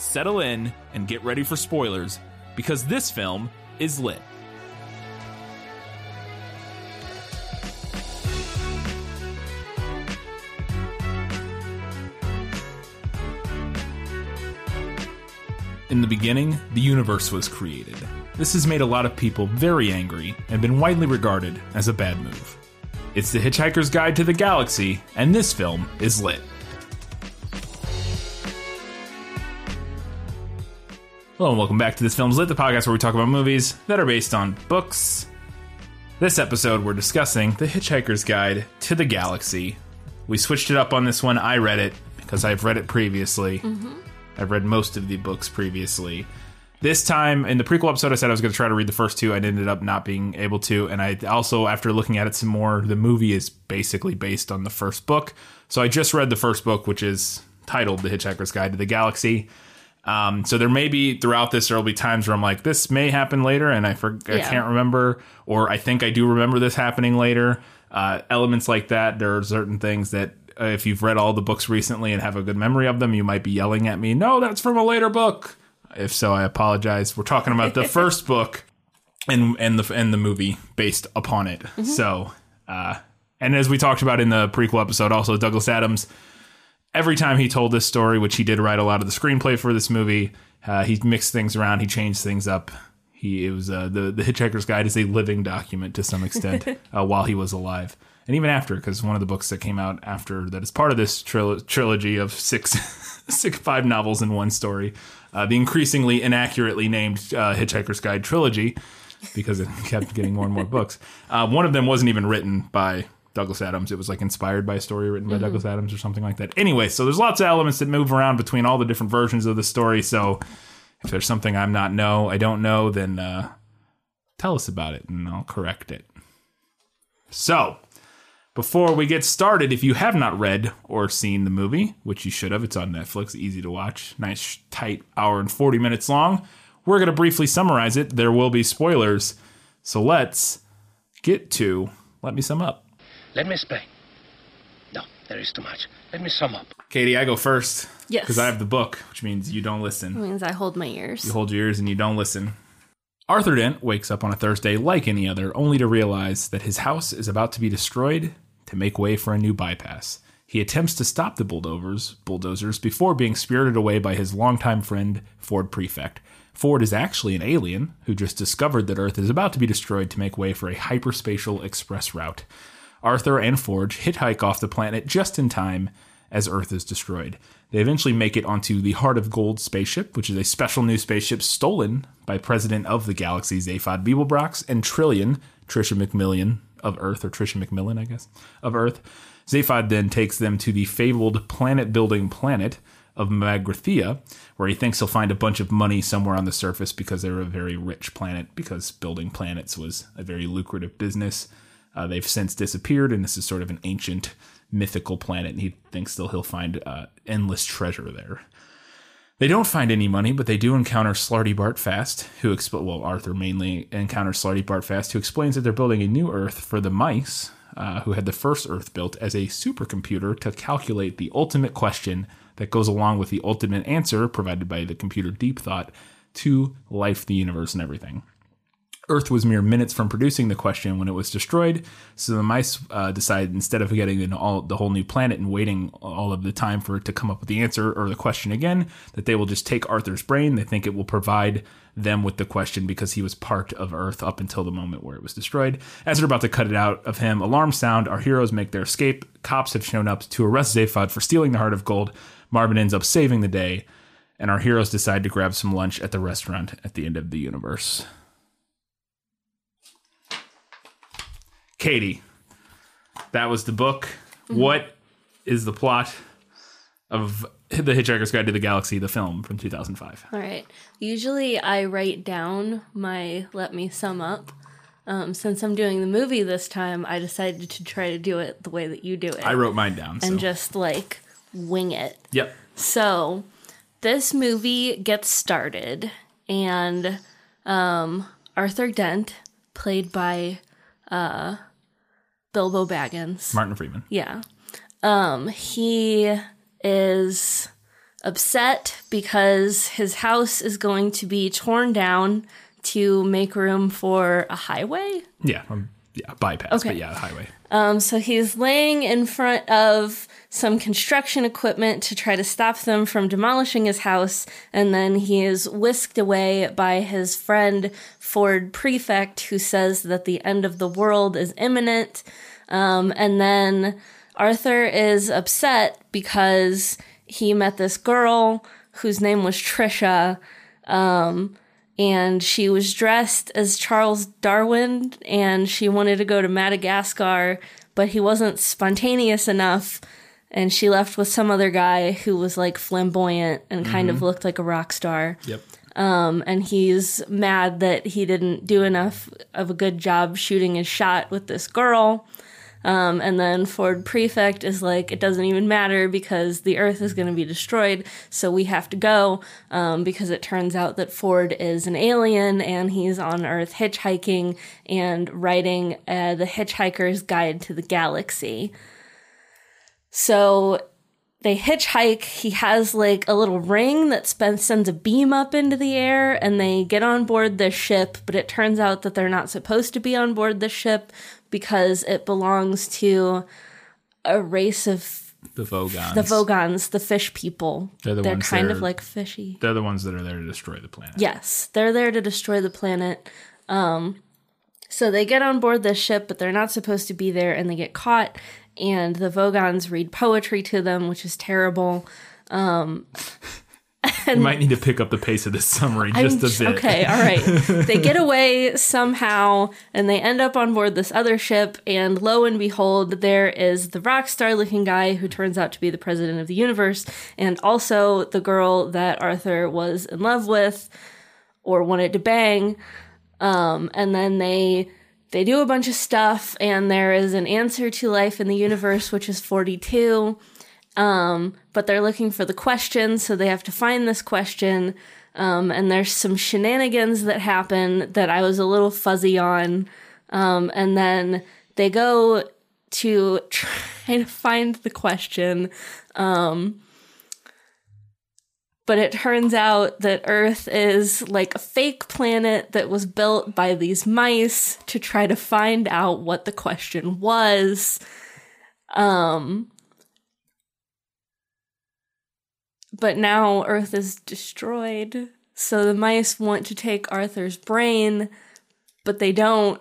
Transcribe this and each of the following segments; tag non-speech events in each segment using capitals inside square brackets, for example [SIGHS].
settle in, and get ready for spoilers, because this film is lit. In the beginning, the universe was created. This has made a lot of people very angry and been widely regarded as a bad move. It's The Hitchhiker's Guide to the Galaxy, and this film is lit. Hello and welcome back to This Film's Lit, the podcast where we talk about movies that are based on books. This episode, we're discussing The Hitchhiker's Guide to the Galaxy. We switched it up on this one. I read it because I've read it previously. Mm-hmm. I've read most of the books previously. This time in the prequel episode, I said I was going to try to read the first two. I ended up not being able to. And I also, after looking at it some more, the movie is basically based on the first book. So I just read the first book, which is titled The Hitchhiker's Guide to the Galaxy. Um, so there may be throughout this, there will be times where I'm like, this may happen later, and I, for, I can't remember, or I think I do remember this happening later. Uh, elements like that. There are certain things that uh, if you've read all the books recently and have a good memory of them, you might be yelling at me, no, that's from a later book. If so, I apologize. We're talking about the [LAUGHS] first book and and the and the movie based upon it. So, uh, and as we talked about in the prequel episode, also Douglas Adams, every time he told this story, which he did write a lot of the screenplay for this movie, uh, he mixed things around, he changed things up. He it was uh, the the Hitchhiker's Guide is a living document to some extent [LAUGHS] uh, while he was alive, and even after, because one of the books that came out after that is part of this tril- trilogy of six [LAUGHS] six five novels in one story, uh, the increasingly inaccurately named uh, Hitchhiker's Guide trilogy, because it [LAUGHS] kept getting more and more books. Uh, one of them wasn't even written by Douglas Adams. It was like inspired by a story written by Douglas Adams or something like that. Anyway, so there's lots of elements that move around between all the different versions of the story. So if there's something I'm not know, I don't know, then uh, tell us about it and I'll correct it. So before we get started, if you have not read or seen the movie, which you should have, it's on Netflix, easy to watch, nice tight hour and 40 minutes long. We're going to briefly summarize it. There will be spoilers. So let's get to let me sum up. Let me explain. No, there is too much. Let me sum up. Katie, I go first. Yes. Because I have the book, which means you don't listen. means I hold my ears. You hold your ears and you don't listen. Arthur Dent wakes up on a Thursday like any other, only to realize that his house is about to be destroyed to make way for a new bypass. He attempts to stop the bulldozers, bulldozers before being spirited away by his longtime friend, Ford Prefect. Ford is actually an alien who just discovered that Earth is about to be destroyed to make way for a hyperspatial express route. Arthur and Ford hitchhike off the planet just in time as Earth is destroyed. They eventually make it onto the Heart of Gold spaceship, which is a special new spaceship stolen by President of the Galaxy Zaphod Beeblebrox and Trillian, Trisha McMillian of Earth, or Trisha McMillan, I guess, of Earth. Zaphod then takes them to the fabled planet building planet of Magrathea, where he thinks he'll find a bunch of money somewhere on the surface because they're a very rich planet, because building planets was a very lucrative business. Uh, they've since disappeared, and this is sort of an ancient mythical planet, and he thinks still he'll find uh, endless treasure there. They don't find any money, but they do encounter Slartibartfast, who expl- well Arthur mainly encounters Slartibartfast, who explains that they're building a new Earth for the mice, uh, who had the first Earth built as a supercomputer to calculate the ultimate question that goes along with the ultimate answer provided by the computer Deep Thought to life, the universe, and everything. Earth was mere minutes from producing the question when it was destroyed. So the mice uh, decided instead of getting all, the whole new planet and waiting all of the time for it to come up with the answer or the question again, that they will just take Arthur's brain. They think it will provide them with the question because he was part of Earth up until the moment where it was destroyed. As they're about to cut it out of him, alarms sound. Our heroes make their escape. Cops have shown up to arrest Zaphod for stealing the Heart of Gold. Marvin ends up saving the day, and our heroes decide to grab some lunch at the restaurant at the end of the universe. Katie, that was the book. What is the plot of The Hitchhiker's Guide to the Galaxy, the film from 2005. All right. Usually I write down my let me sum up. Um, since I'm doing the movie this time, I decided to try to do it the way that you do it I wrote mine down. So. and just like wing it. yep. So, this movie gets started, and um, Arthur Dent, played by uh, Bilbo Baggins, Martin Freeman. yeah, um, he is upset because his house is going to be torn down to make room for a highway. Yeah. Um, yeah. Bypass, Okay. but yeah, highway. Um, so he's laying in front of some construction equipment to try to stop them from demolishing his house, and then he is whisked away by his friend Ford Prefect, who says that the end of the world is imminent. Um, and then Arthur is upset because he met this girl whose name was Trisha and she was dressed as Charles Darwin and she wanted to go to Madagascar, but he wasn't spontaneous enough. And she left with some other guy who was like flamboyant and kind of looked like a rock star. Yep. Um, and he's mad that he didn't do enough of a good job shooting his shot with this girl. Um, and then Ford Prefect is like, it doesn't even matter because the Earth is going to be destroyed, so we have to go. Um, because it turns out that Ford is an alien and he's on Earth hitchhiking and writing uh, the Hitchhiker's Guide to the Galaxy. So they hitchhike. He has like a little ring that sends a beam up into the air, and they get on board this ship. But it turns out that they're not supposed to be on board the ship because it belongs to a race of The Vogons. the Vogons, the fish people. They're the ones kind that of like fishy. They're the ones that are there to destroy the planet. Yes, they're there to destroy the planet. Um, so they get on board this ship, but they're not supposed to be there, and they get caught. And the Vogons read poetry to them, which is terrible. um [LAUGHS] You might need to pick up the pace of this summary just I'm- a bit. Okay, all right. they get away somehow and they end up on board this other ship. And lo and behold, there is the rock star looking guy who turns out to be the president of the universe, and also the girl that Arthur was in love with or wanted to bang. Um, and then they. They do a bunch of stuff, and there is an answer to life in the universe, which is 42 Um, but they're looking for the question, so they have to find this question. Um, and there's some shenanigans that happen that I was a little fuzzy on. Um, and then they go to [LAUGHS] try to find the question. Um, but it turns out that Earth is like a fake planet that was built by these mice to try to find out what the question was. Um, but now Earth is destroyed. So the mice want to take Arthur's brain, but they don't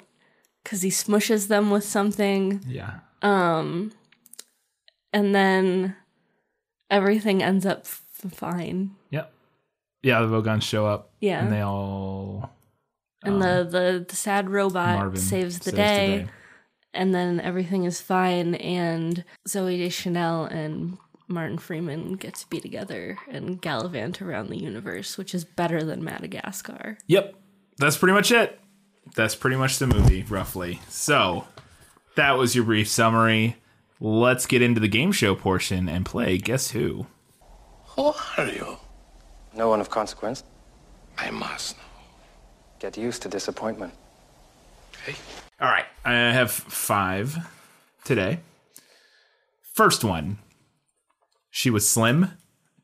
because he smushes them with something. Yeah. Um, and then everything ends up fine. Yep. Yeah, the Vogons show up. Yeah. And they all And the, um, the, the sad robot Marvin saves the saves day, and then everything is fine. And Zooey Deschanel and Martin Freeman get to be together and gallivant around the universe, which is better than Madagascar. Yep. That's pretty much it. That's pretty much the movie, roughly. So, that was your brief summary. Let's get into the game show portion and play Guess Who? Who are you? No one of consequence. I must know. Get used to disappointment. Okay? All right. I have five today. First one. She was slim,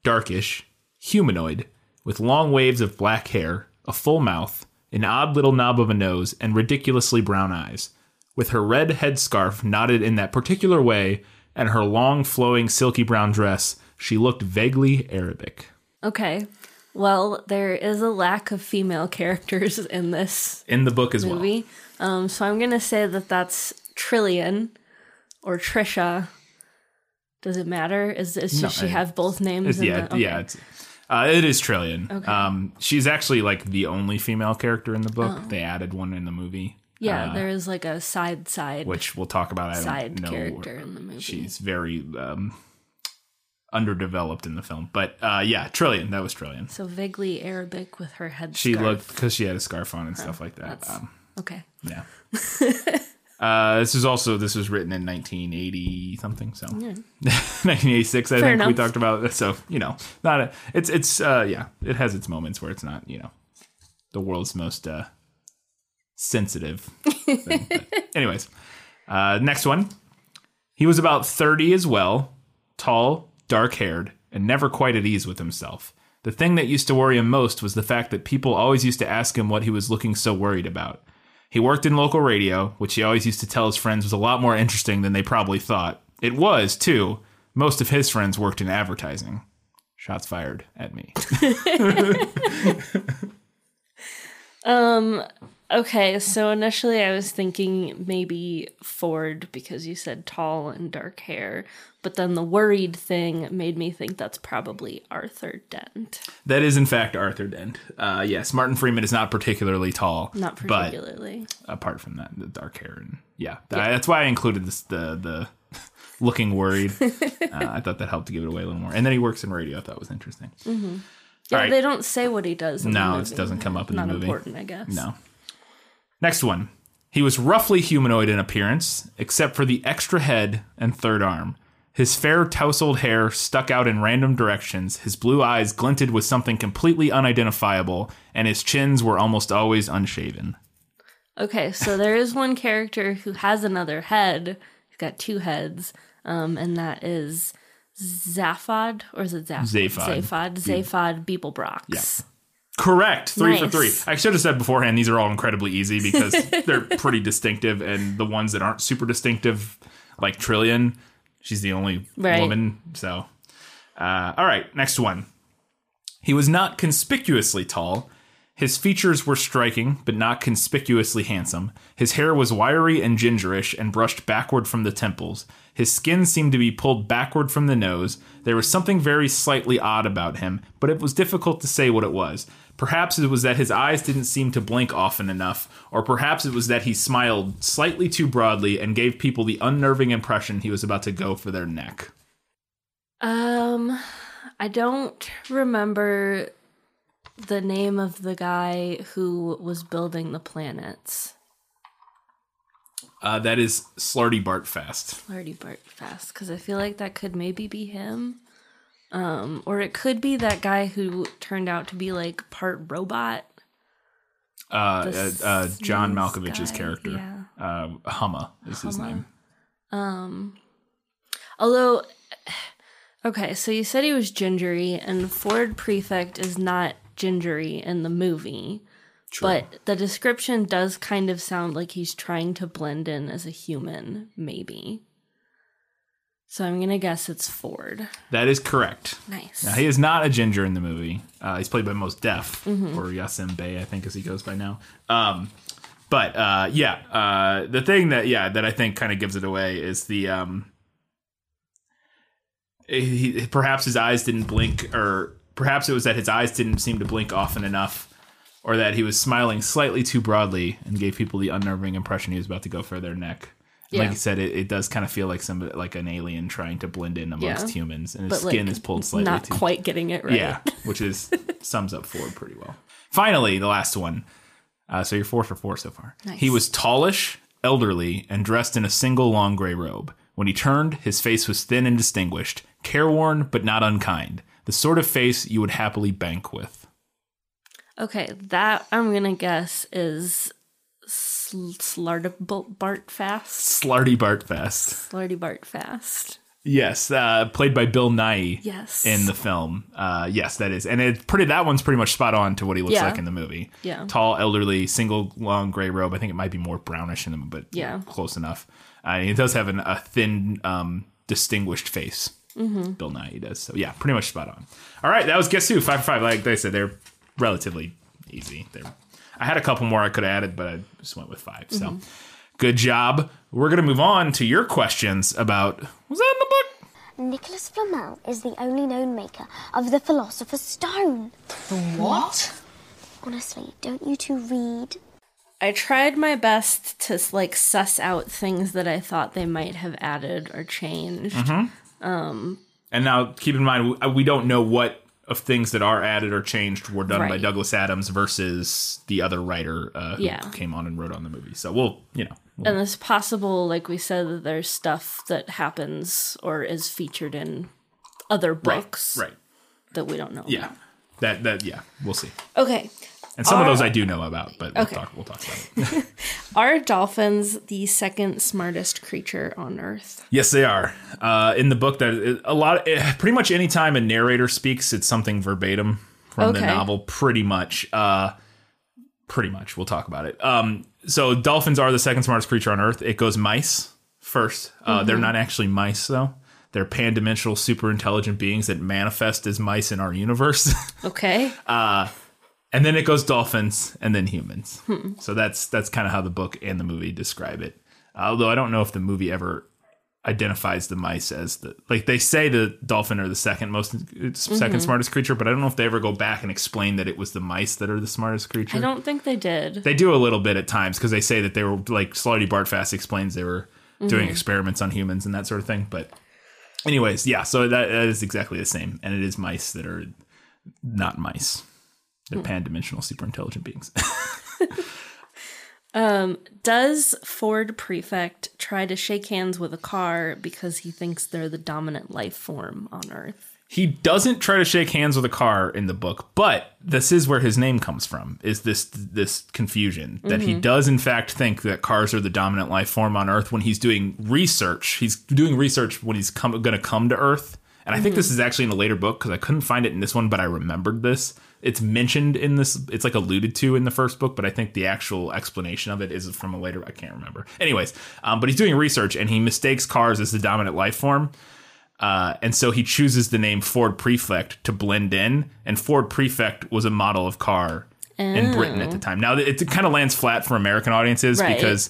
darkish, humanoid, with long waves of black hair, a full mouth, an odd little knob of a nose, and ridiculously brown eyes. With her red headscarf knotted in that particular way and her long, flowing, silky brown dress, she looked vaguely Arabic. Okay. Well, there is a lack of female [LAUGHS] characters in this In the book as well. Um, so I'm going to say that that's Trillian or Trisha. Does it matter? Is, is No, does she I- have both names? Yeah, the, yeah. It's, uh, it is Trillian. Okay. Um, she's actually like the only female character in the book. They added one in the movie. Oh. Yeah, uh, there is like a side side which we'll talk about. I side don't know. character in the movie. She's very um, underdeveloped in the film. But uh, yeah, Trillian. That was Trillian. So vaguely Arabic with her head. She looked because she had a scarf on and stuff like that. Um, okay. yeah. [LAUGHS] uh, this is also this was written in 1980 something. So 1986, [LAUGHS] I Fair think we talked about. So you know, not a. It's it's uh yeah, it has its moments where it's not you know the world's most uh sensitive. thing. [LAUGHS] Anyways, uh, next one. He was about 30 as well, tall, dark haired, and never quite at ease with himself. The thing that used to worry him most was the fact that people always used to ask him what he was looking so worried about. He worked in local radio, which he always used to tell his friends was a lot more interesting than they probably thought. It was, too. Most of his friends worked in advertising. Shots fired at me. [LAUGHS] Um. Okay, so initially I was thinking maybe Ford because you said tall and dark hair, but then the worried thing made me think that's probably Arthur Dent. That is, in fact, Arthur Dent. Uh, yes, Martin Freeman is not particularly tall. Not particularly. apart from that, the dark hair and yeah, that, that's why I included this the the [LAUGHS] looking worried. [LAUGHS] uh, I thought that helped to give it away a little more. And then he works in radio. I thought was interesting. Yeah, right. they don't say what he does. In No, the it doesn't come up in the Not movie. important, I guess. No. Next one. He was roughly humanoid in appearance, except for the extra head and third arm. His fair, tousled hair stuck out in random directions, his blue eyes glinted with something completely unidentifiable, and his chins were almost always unshaven. Okay, so there is one character who has another head. He's got two heads, um, and that is Zaphod, or is it Zaphod? Zaphod. Zaphod. Zaphod Beeblebrox. Yeah. Correct. Three for three. I should have said beforehand, these are all incredibly easy because [LAUGHS] they're pretty distinctive, and the ones that aren't super distinctive, like Trillian, she's the only Right. woman. So, uh, all right, next one. He was not conspicuously tall. His features were striking, but not conspicuously handsome. His hair was wiry and gingerish and brushed backward from the temples. His skin seemed to be pulled backward from the nose. There was something very slightly odd about him, but it was difficult to say what it was. Perhaps it was that his eyes didn't seem to blink often enough, or perhaps it was that he smiled slightly too broadly and gave people the unnerving impression he was about to go for their neck. Um, I don't remember the name of the guy who was building the planets. Uh, that is Slartibartfast. Lardy Bart Fast, because I feel like that could maybe be him. Um, or it could be that guy who turned out to be like part robot. Uh, uh, uh, John Malkovich's guy, character. yeah. Uh, Humma is his name. Um, although, okay, so you said he was gingery, and Ford Prefect is not gingery in the movie. But the description does kind of sound like he's trying to blend in as a human, maybe. So I'm gonna guess it's Ford. That is correct. Nice. Now, he is not a ginger in the movie. Uh, he's played by Mos Def, Mm-hmm. or Yasiin Bey, I think, as he goes by now. Um, but uh, yeah, uh, the thing that yeah that I think kind of gives it away is the um, he, perhaps his eyes didn't blink, or perhaps it was that his eyes didn't seem to blink often enough, or that he was smiling slightly too broadly and gave people the unnerving impression he was about to go for their neck. And Like you said, it, it does kind of feel like somebody like an alien trying to blend in amongst Yeah. humans, and his but skin like, is pulled slightly not too quite getting it right. yeah, [LAUGHS] which is sums up Ford pretty well. Finally, the last one. Uh, so you're four for four so far. Nice. He was tallish, elderly, and dressed in a single long gray robe. When he turned, his face was thin and distinguished, careworn but not unkind. The sort of face you would happily bank with. Okay, that I'm gonna guess is Sl- Bart Fast. Slartibartfast. Slarty Bart Fast. Yes, uh, played by Bill Nighy. Yes. In the film, uh, yes, that is, and it pretty. That one's pretty much spot on to what he looks Yeah. like in the movie. Yeah. tall, elderly, single, long gray robe. I think it might be more brownish in them, but Yeah. close enough. Uh, he does have an, a thin, um, distinguished face. Mm-hmm. Bill Nighy does. So yeah, pretty much spot on. All right, that was Guess Who five for five. Like I said, they're relatively easy. They're. I had a couple more I could have added, but I just went with 5 So Mm-hmm. good job. We're gonna move on to your questions about was that in the book? Nicholas Flamel is the only known maker of the Philosopher's Stone. What? Honestly, don't you two read? I tried my best to like suss out things that I thought they might have added or changed. And And now keep in mind, we- we don't know what of things that are added or changed were done by Douglas Adams versus the other writer uh, who Yeah. came on and wrote on the movie. So we'll, you know, we'll- And it's possible, like we said, that there's stuff that happens or is featured in other books right, that we don't know. yeah, that that yeah, we'll see. Okay. And some of Are- those I do know about, but we'll Okay. talk we'll talk about it. [LAUGHS] Are dolphins the second smartest creature on Earth? Yes, they are. Uh, in the book, that a lot, eh, pretty much any time a narrator speaks, it's something verbatim from the novel. Pretty much, uh, pretty much. We'll talk about it. Um, so dolphins are the second smartest creature on Earth. It goes mice first. Uh, They're not actually mice though. They're pan-dimensional, super intelligent beings that manifest as mice in our universe. [LAUGHS] Okay. And then it goes dolphins and then humans. Hmm. So that's that's kind of how the book and the movie describe it. Although I don't know if the movie ever identifies the mice as the like they say the dolphin are the second most 2nd mm-hmm. smartest creature, but I don't know if they ever go back and explain that it was the mice that are the smartest creature. I don't think they did. They do a little bit at times because they say that they were like Slartibartfast explains they were doing mm-hmm. experiments on humans and that sort of thing. But anyways, yeah, so that, that is exactly the same, and it is mice that are not mice. They're hmm. pan-dimensional, super intelligent beings. [LAUGHS] Um, does Ford Prefect try to shake hands with a car because he thinks they're the dominant life form on Earth? he doesn't try to shake hands with a car in the book, but this is where his name comes from. Is this this confusion that he mm-hmm. does in fact think that cars are the dominant life form on Earth when he's doing research? He's doing research when he's come, going to come to Earth, and I think mm-hmm. this is actually in a later book because I couldn't find it in this one, but I remembered this. It's mentioned in this. It's like alluded to in the first book, but I think the actual explanation of it is from a later. I can't remember. Anyways, um, but he's doing research and he mistakes cars as the dominant life form. Uh, and so he chooses the name Ford Prefect to blend in. And Ford Prefect was a model of car in Britain at the time. Now it, it kind of lands flat for American audiences Right. because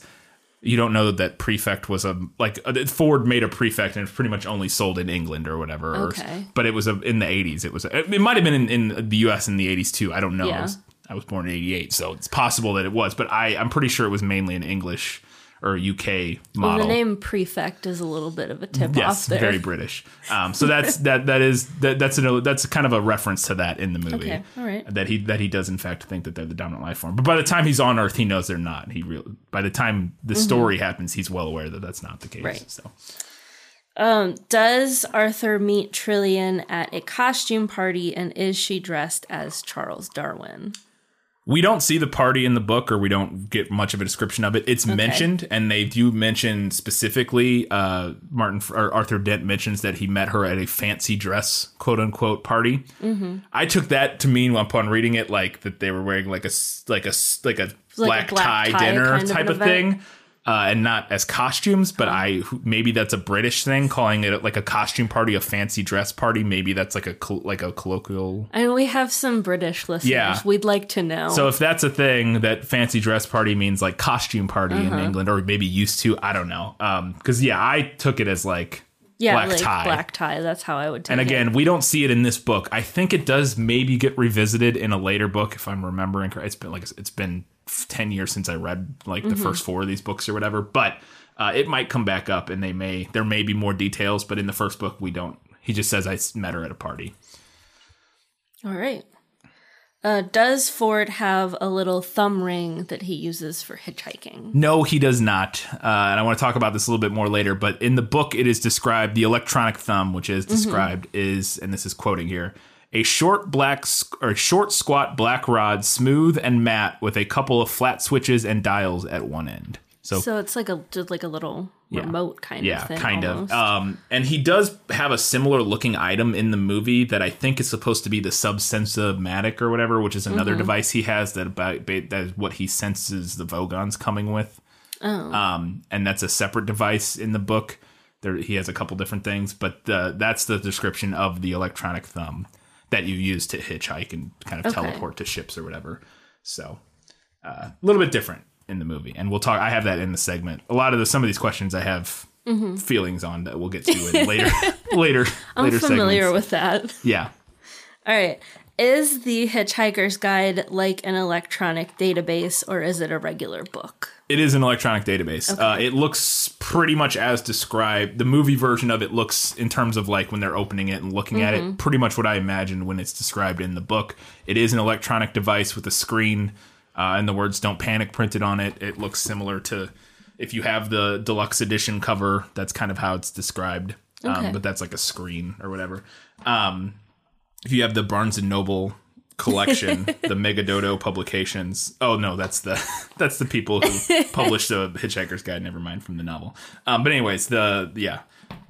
you don't know that Prefect was a like uh, Ford made a Prefect and it's pretty much only sold in England or whatever. or- Okay. but it was a, in the 80s. It was a, it might have been in, in the U.S. in the 80s too. I don't know. Yeah. I, was, I was born in 88, so it's possible that it was. But I I'm pretty sure it was mainly an English or UK Well, model. the name Prefect is a little bit of a tip Yes, off there. very British. Um, so that's [LAUGHS] that. That is that, that's an, that's kind of a reference to that in the movie. Okay, all right. That he that he does in fact think that they're the dominant life form. But by the time he's on Earth, he knows they're not. He really by the time the story happens, he's well aware that that's not the case. Mm-hmm. Right. So Does Arthur meet Trillian at a costume party and is she dressed as Charles Darwin? We don't see the party in the book, or we don't get much of a description of it. It's mentioned, and they do mention specifically. Uh, Martin or Arthur Dent mentions that he met her at a fancy dress, quote unquote, party. Mm-hmm. I took that to mean upon reading it, like that they were wearing like a like a like a Like black, a black tie, tie dinner of type of, event? thing. Uh, and not as costumes, but I maybe that's a British thing, calling it like a costume party, a fancy dress party. Maybe that's like a like a colloquial I mean, we have some British listeners. Yeah. We'd like to know. so if that's a thing, that fancy dress party means like costume party Uh-huh. in England, or maybe used to. I don't know. Um, because yeah, I took it as like yeah, black like tie. black tie. That's how I would take And it. again, we don't see it in this book. I think it does maybe get revisited in a later book, if I'm remembering correct. It's been like it's been ten years since I read like Mm-hmm. the first four of these books or whatever. But uh, it might come back up, and they may there may be more details. But in the first book, we don't. He just says I met her at a party. All right. Uh, does Ford have a little thumb ring that he uses for hitchhiking? No, he does not. Uh, and I want to talk about this a little bit more later. But in the book, it is described the electronic thumb, which is described is, and this is quoting here, a short black or short squat black rod, smooth and matte, with a couple of flat switches and dials at one end. So, So it's like a just like a little remote kind yeah, of thing. Yeah, kind almost. of. Um, and he does have a similar looking item in the movie that I think is supposed to be the subsensomatic or whatever, which is another device he has that about that is what he senses the Vogons coming with. Um, and that's a separate device in the book. There, he has a couple different things, but uh, that's the description of the electronic thumb that you use to hitchhike and kind of Okay. teleport to ships or whatever. So uh, a little bit different in the movie, and we'll talk. I have that in the segment. A lot of the some of these questions I have feelings on that we'll get to in [LAUGHS] later, later, Mm-hmm. I'm later familiar segments. with that. Yeah, All right. Is the Hitchhiker's Guide like an electronic database or is it a regular book? It is an electronic database. Uh, it looks pretty much as described. The movie version of it looks, in terms of like when they're opening it and looking at it, pretty much what I imagined when it's described in the book. It is an electronic device with a screen uh, and the words "Don't Panic" printed on it. It looks similar to if you have the deluxe edition cover. That's kind of how it's described. Okay. Um, but that's like a screen or whatever. Um, if you have the Barnes and Noble collection, the Megadodo publications. Oh no, that's the [LAUGHS] that's the people who published the Hitchhiker's Guide. Never mind from the novel. Um, but anyways, the yeah,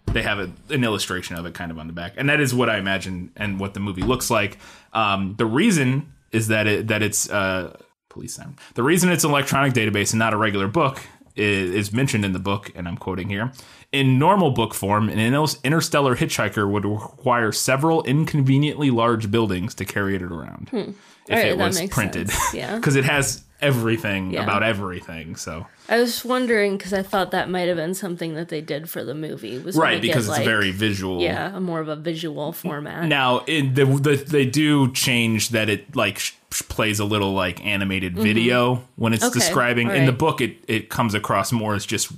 they have a, an illustration of it kind of on the back, and that is what I imagine and what the movie looks like. Um, the reason is that it that it's uh, police sound. The reason it's an electronic database and not a regular book is, is mentioned in the book, and I'm quoting here. In normal book form, an interstellar hitchhiker would require several inconveniently large buildings to carry it around if Alright, it was printed. sense. Yeah. [LAUGHS] because it has everything Yeah. about everything. So I was wondering because I thought that might have been something that they did for the movie. Was right because it, it's like, very visual. yeah, a more of a visual format. Now, in the, the they do change that it like sh- plays a little like animated video when it's Mm-hmm. Okay, describing. In the book, it it comes across more as just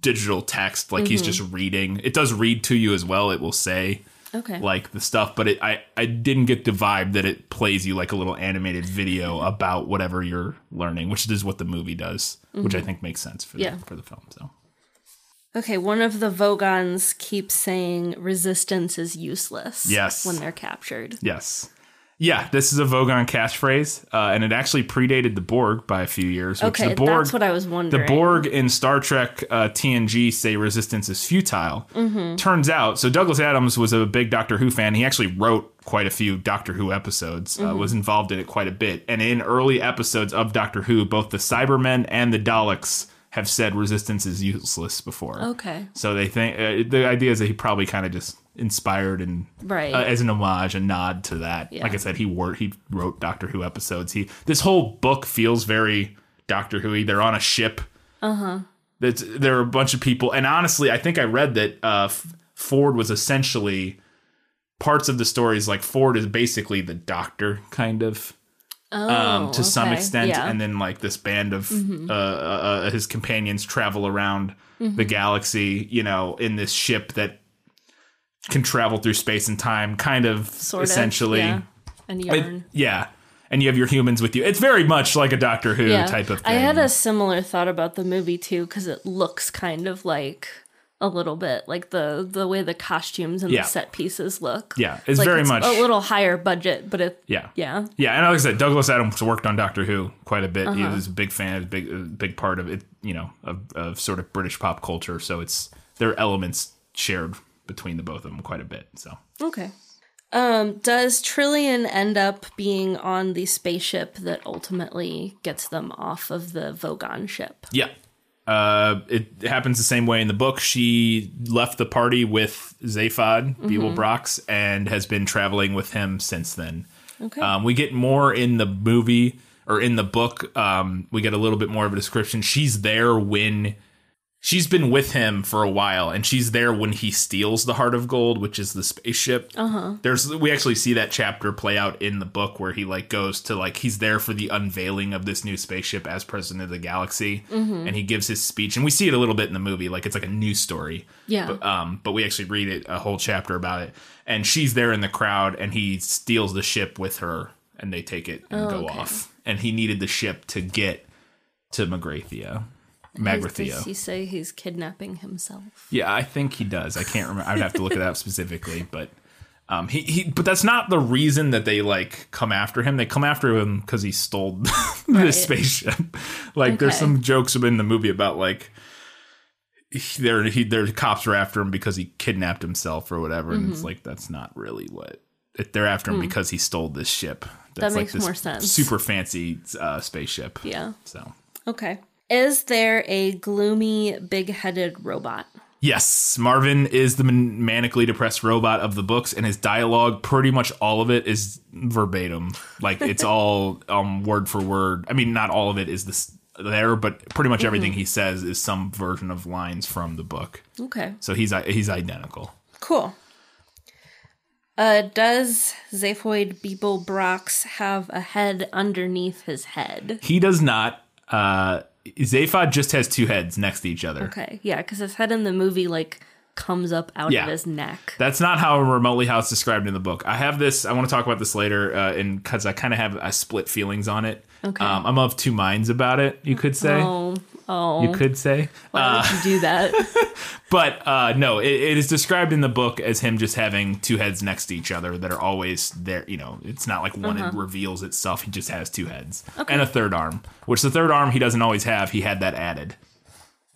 digital text, like he's Mm-hmm. just reading. It does read to you as well. It will say okay, like the stuff, but it, I I didn't get the vibe that it plays you like a little animated video about whatever you're learning, which is what the movie does, which I think makes sense for Mm-hmm. Yeah. the, for the film. So okay. One of the Vogons keeps saying resistance is useless. Yes. when they're captured. Yes. Yeah, this is a Vogon catchphrase, uh, and it actually predated the Borg by a few years. Which Okay, the Borg, that's what I was wondering. The. Borg in Star Trek uh, TNG say resistance is futile. Mm-hmm. Turns out, so Douglas Adams was a big Doctor Who fan. He actually wrote quite a few Doctor Who episodes, uh, Mm-hmm. was involved in it quite a bit. And in early episodes of Doctor Who, both the Cybermen and the Daleks have said resistance is useless before. Okay, So they think uh, the idea is that he probably kind of just inspired and Right. uh, as an homage, a nod to that. Yeah. Like I said, he wor- he wrote Doctor Who episodes. He this whole book feels very Doctor Who. They're on a ship. Uh huh. That's there are a bunch of people, and honestly, I think I read that uh, Ford was essentially parts of the stories. Like Ford is basically the Doctor, kind of um, to some Oh, extent, Yeah. Mm-hmm. and then like this band of uh, uh, uh, his companions travel around the galaxy, you know, in this ship that can travel through space and time, kind of sort essentially. of. Yeah. And It- yarn. yeah, and you have your humans with you. It's very much like a Doctor Who yeah, type of thing. I had a similar thought about the movie too because it looks kind of like a little bit like the the way the costumes and Yeah. the set pieces look. Yeah, it's Like, very much- a little higher budget, but it yeah, yeah yeah. And like I said, Douglas Adams worked on Doctor Who quite a bit. Uh-huh. He was a big fan, a big a big part of it. You know, of, of sort of British pop culture. So it's there are elements shared between the both of them quite a bit. So okay. Um, does Trillian end up being on the spaceship that ultimately gets them off of the Vogon ship? Yeah. Uh, it happens the same way in the book. She left the party with Zaphod, Beeblebrox, and has been traveling with him since then. Okay. Um, we get more in the movie or in the book. Um, we get a little bit more of a description. She's there when she's been with him for a while, and she's there when he steals the Heart of Gold, which is the spaceship. Uh-huh. There's we actually see that chapter play out in the book where he like goes to like he's there for the unveiling of this new spaceship as president of the galaxy, and he gives his speech, and we see it a little bit in the movie, like it's like a news story. Yeah. But, um, but we actually read it a whole chapter about it, and she's there in the crowd, and he steals the ship with her, and they take it and go okay. off. And he needed the ship to get to Magrathea. Does he say he's kidnapping himself? Yeah, I think he does. I can't remember. I'd have to look it up specifically, but um, he, he but that's not the reason that they like come after him. They come after him because he stole [LAUGHS] this spaceship. [LAUGHS] Like, there's some jokes in the movie about like he- they're he their cops are after him because he kidnapped himself or whatever, and Mm-hmm. it's like that's not really what. it- They're after him because he stole this ship. That's Hmm. makes this more sense. Super fancy uh, spaceship. Yeah. So Okay. Is there a gloomy, big headed robot? Yes, Marvin is the man- manically depressed robot of the books, and his dialogue, pretty much all of it, is verbatim. Like it's [LAUGHS] all um, word for word. I mean, not all of it is this there, but pretty much everything he says is some version of lines from the book. Okay. So he's he's identical. Cool. Uh, does Zaphod Beeblebrox have a head underneath his head? He does not. Uh, Zaphod just has two heads next to each other. Okay, yeah, because his head in the movie like comes up out Yeah. of his neck. That's not how remotely how it's described in the book. I have this. I want to talk about this later, uh, and because I kind of have I split feelings on it. Okay. Um, I'm of two minds about it. You could say. Oh, oh, You could say. why would you do that? [LAUGHS] But uh, no, it, it is described in the book as him just having two heads next to each other that are always there. You know, it's not like one Uh-huh. reveals itself. He just has two heads and a third arm, which the third arm he doesn't always have. He had that added.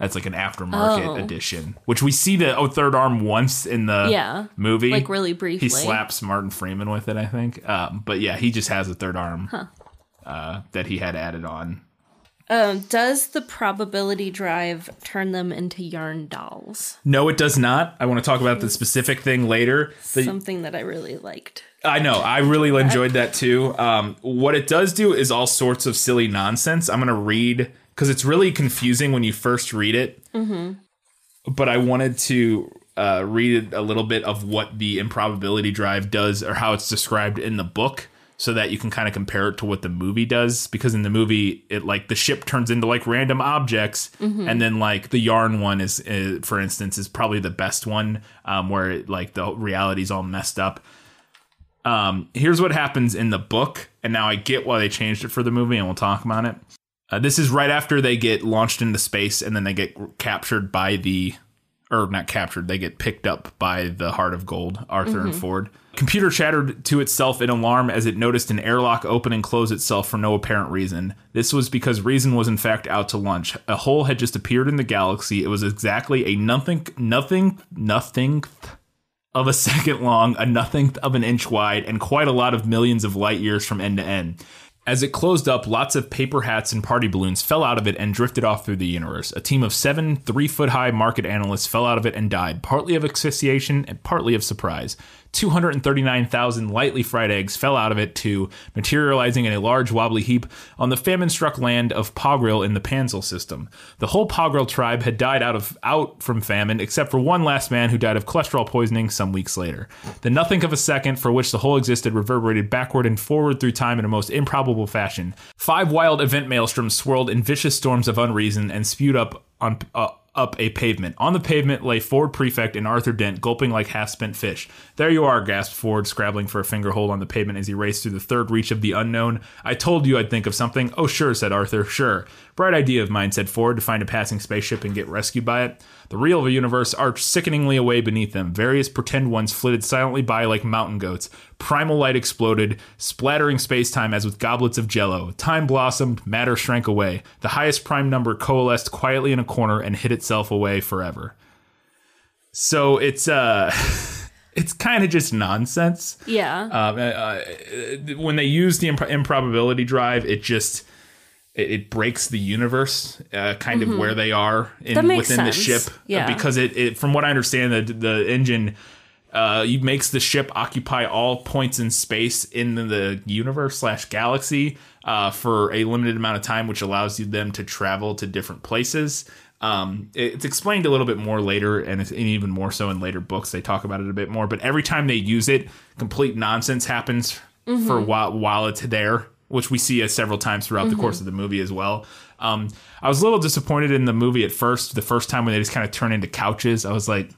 That's like an aftermarket Oh. edition, which we see the oh, third arm once in the Yeah. movie, Like, really briefly. He slaps Martin Freeman with it, I think. Um, but yeah, he just has a third arm uh, that he had added on. Um, does the probability drive turn them into yarn dolls? No, it does not. I want to talk about the specific thing later. The- Something that I really liked. I know. I really enjoyed that too. Um, what it does do is all sorts of silly nonsense. I'm going to read because it's really confusing when you first read it. Mm-hmm. But I wanted to uh, read a little bit of what the improbability drive does or how it's described in the book so that you can kind of compare it to what the movie does because in the movie it like the ship turns into like random objects and then like the yarn one is, is for instance is probably the best one um, where it, like the reality's all messed up um, here's what happens in the book, and now I get why they changed it for the movie, and we'll talk about it. Uh, this is right after they get launched into space, and then they get captured by the, or not captured, they get picked up by the Heart of Gold, Arthur and Ford. Computer chattered to itself in alarm as it noticed an airlock open and close itself for no apparent reason. This was because Reason was in fact out to lunch. A hole had just appeared in the galaxy. It was exactly a nothing, nothing, nothing of a [LAUGHS] second long, a nothing of an inch wide, and quite a lot of millions of light years from end to end. As it closed up, lots of paper hats and party balloons fell out of it and drifted off through the universe. A team of seven three foot high market analysts fell out of it and died, partly of asphyxiation and partly of surprise. 239,000 lightly fried eggs fell out of it too, materializing in a large wobbly heap on the famine-struck land of Poghril in the Pansel system. The whole Poghril tribe had died out of out from famine, except for one last man who died of cholesterol poisoning some weeks later. The nothing of a second for which the whole existed reverberated backward and forward through time in a most improbable fashion. Five wild event maelstroms swirled in vicious storms of unreason and spewed up on uh, up a pavement. On the pavement lay Ford Prefect and Arthur Dent, gulping like half spent fish. There you are, gasped Ford, scrabbling for a finger hold on the pavement as he raced through the third reach of the unknown. I told you I'd think of something. Oh, sure, said Arthur, sure. Bright idea of mine, said Ford, to find a passing spaceship and get rescued by it. The real of a universe arched sickeningly away beneath them. Various pretend ones flitted silently by like mountain goats. Primal light exploded, splattering space time as with goblets of jello. Time blossomed, matter shrank away. The highest prime number coalesced quietly in a corner and hid itself away forever. So it's uh [LAUGHS] it's kind of just nonsense. Yeah. Um, uh, uh, when they use the imp- improbability drive, it just it, it breaks the universe, uh, kind of where they are in Mm-hmm. Within the ship. uh, Yeah. because it, it from what I understand, the the engine uh, it makes the ship occupy all points in space in the universe slash galaxy uh, for a limited amount of time, which allows you them to travel to different places. Um, it's explained a little bit more later, and it's and even more so in later books. They talk about it a bit more, but every time they use it, complete nonsense happens for while while it's there, which we see uh, several times throughout the course of the movie as well. Um, I was a little disappointed in the movie at first. The first time when they just kind of turn into couches, I was like,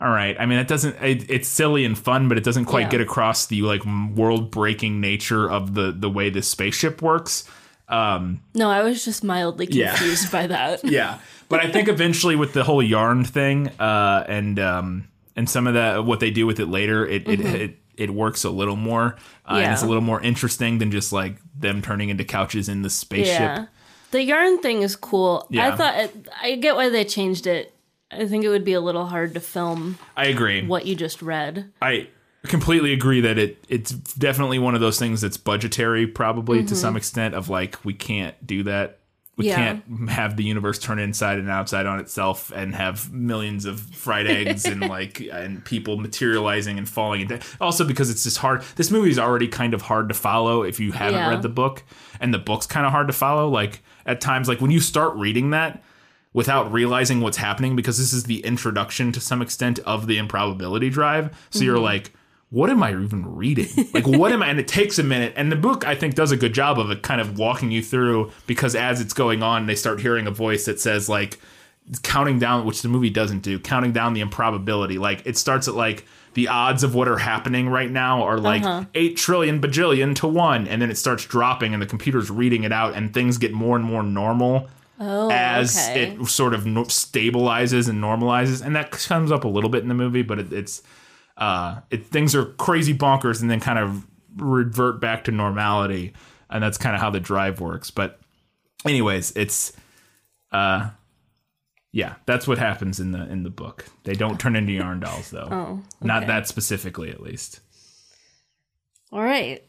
all right. I mean, it doesn't. It, it's silly and fun, but it doesn't quite Yeah. get across the like world breaking nature of the the way this spaceship works. Um, no, I was just mildly Yeah. confused by that. [LAUGHS] yeah, but I think eventually with the whole yarn thing uh, and um, and some of that what they do with it later, it it, it it works a little more uh, and it's a Mm-hmm. Little more interesting than just like them turning into couches in the spaceship. Yeah. The yarn thing is cool. Yeah. I thought it, I get why they changed it. I think it would be a little hard to film I agree. what you just read. I completely agree that it it's definitely one of those things that's budgetary probably to some mm-hmm. extent of like we can't do that. We Yeah. can't have the universe turn inside and outside on itself and have millions of fried [LAUGHS] eggs and like and people materializing and falling into also because it's just hard this movie is already kind of hard to follow if you haven't Yeah. read the book and the book's kind of hard to follow like at times like when you start reading that without realizing what's happening because this is the introduction to some extent of the improbability drive. So you're mm-hmm. like, what am I even reading? Like, what am I? And it takes a minute. And the book, I think, does a good job of it kind of walking you through because as it's going on, they start hearing a voice that says, like, counting down, which the movie doesn't do, counting down the improbability. Like, it starts at, like, the odds of what are happening right now are like Uh-huh. 8 trillion bajillion to 1. And then it starts dropping, and the computer's reading it out, and things get more and more normal Oh, as okay. it sort of no- stabilizes and normalizes, and that comes up a little bit in the movie, but it, it's uh, it things are crazy bonkers and then kind of revert back to normality, and that's kind of how the drive works. But anyways, it's uh, yeah, that's what happens in the in the book. They don't turn into yarn dolls though, [LAUGHS] Oh, not that specifically at least. All right.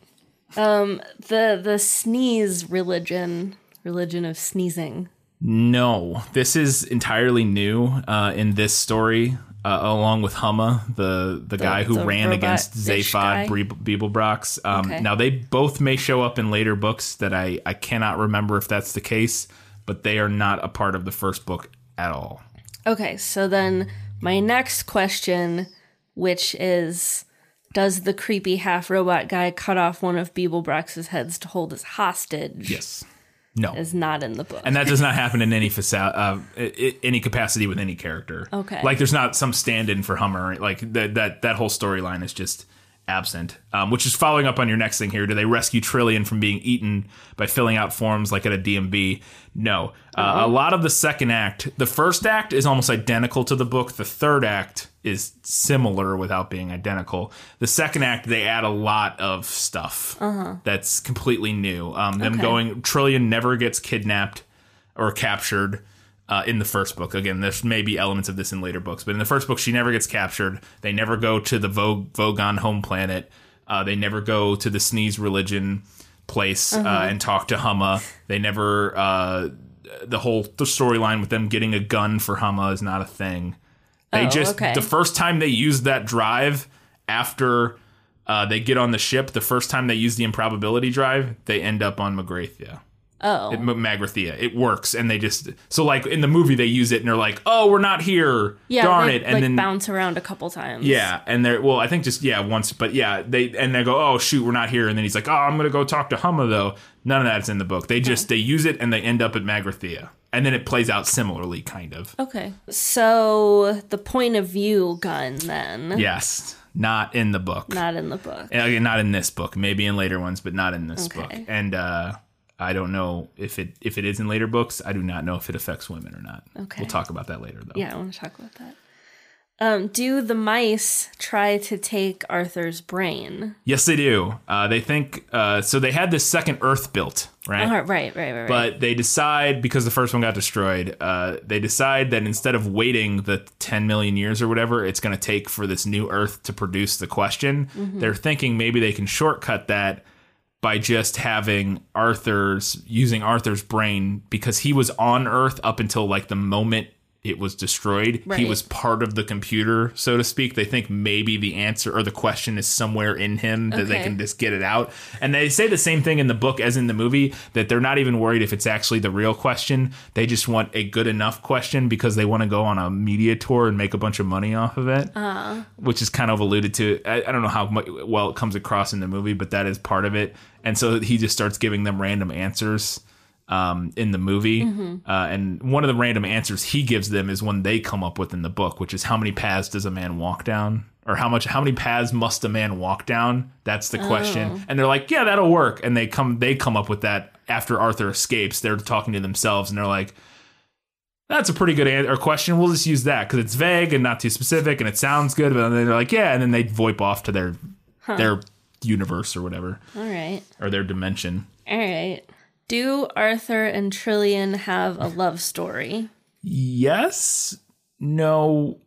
Um the the sneeze religion, religion of sneezing. No, this is entirely new uh, in this story, uh, along with Humma, the the, guy who the ran against? Zaphod Beeblebrox. Um, Okay. Now they both may show up in later books that I I cannot remember if that's the case, but they are not a part of the first book at all. Okay, so then my next question, which is does the creepy half robot guy cut off one of Beeblebrox's heads to hold as hostage? Yes. No. Is not in the book. and that does not happen in any [LAUGHS] faca- uh, any capacity with any character. Okay. like there's not some stand-in for Humma. Like that that that whole storyline is just absent. Um, which is following up on your next thing here. Do they rescue Trillian from being eaten by filling out forms like at a DMV? No. Uh, A lot of the second act, the first act is almost identical to the book. The third act is similar without being identical. The second act, they add a lot of stuff that's completely new. Um, them Okay. going, Trillian never gets kidnapped or captured uh, in the first book. Again, there's maybe elements of this in later books, but in the first book, she never gets captured. They never go to the Vo- Vogon home planet. Uh, they never go to the Sneeze religion place uh, and talk to Humma. They never. Uh, the whole the storyline with them getting a gun for Humma is not a thing. They Oh, just okay. the first time they use that drive after uh, they get on the ship, the first time they use the improbability drive, they end up on Magrathea. oh. M- Magrathea. It works, and they just so like in the movie they use it, and they're like, "Oh, we're not here, yeah, darn they, it!" And like then bounce around a couple times. yeah, and they're well, I think just yeah once, but yeah, they and they go, "Oh shoot, we're not here," and then he's like, "Oh, I'm gonna go talk to Humma though." None of that's in the book. They just they use it and they end up at Magrathea, and then it plays out similarly, kind of. Okay. So the point of view gun then. Yes, not in the book. Not in the book. And not in this book. Maybe in later ones, but not in this Okay. book. And uh, I don't know if it if it is in later books. I do not know if it affects women or not. Okay. We'll talk about that later, though. Yeah, I want to talk about that. Um, do the mice try to take Arthur's brain? Yes, they do. Uh, they think uh, so. They had this second Earth built, right? Oh, right, right, right, right. But they decide because the first one got destroyed. Uh, they decide that instead of waiting the 10 million years or whatever it's going to take for this new Earth to produce the question, Mm-hmm. they're thinking maybe they can shortcut that by just having Arthur's using Arthur's brain because he was on Earth up until like the moment it was destroyed. He was part of the computer, so to speak. They think maybe the answer or the question is somewhere in him that they can just get it out. And they say the same thing in the book as in the movie that they're not even worried if it's actually the real question. They just want a good enough question because they want to go on a media tour and make a bunch of money off of it, uh-huh. which is kind of alluded to. I, I don't know how mu well it comes across in the movie, but that is part of it. And so he just starts giving them random answers um, in the movie. Uh, and one of the random answers he gives them is one they come up with in the book, which is how many paths does a man walk down? Or how much how many paths must a man walk down? That's the question. And they're like, Yeah, that'll work. And they come they come up with that after Arthur escapes. They're talking to themselves and they're like, that's a pretty good answer, or question. We'll just use that because it's vague and not too specific, and it sounds good. But then they're like, yeah, and then they VoIP off to their their universe or whatever All right. or their dimension. All right. Do Arthur and Trillian have a love story? Yes, no,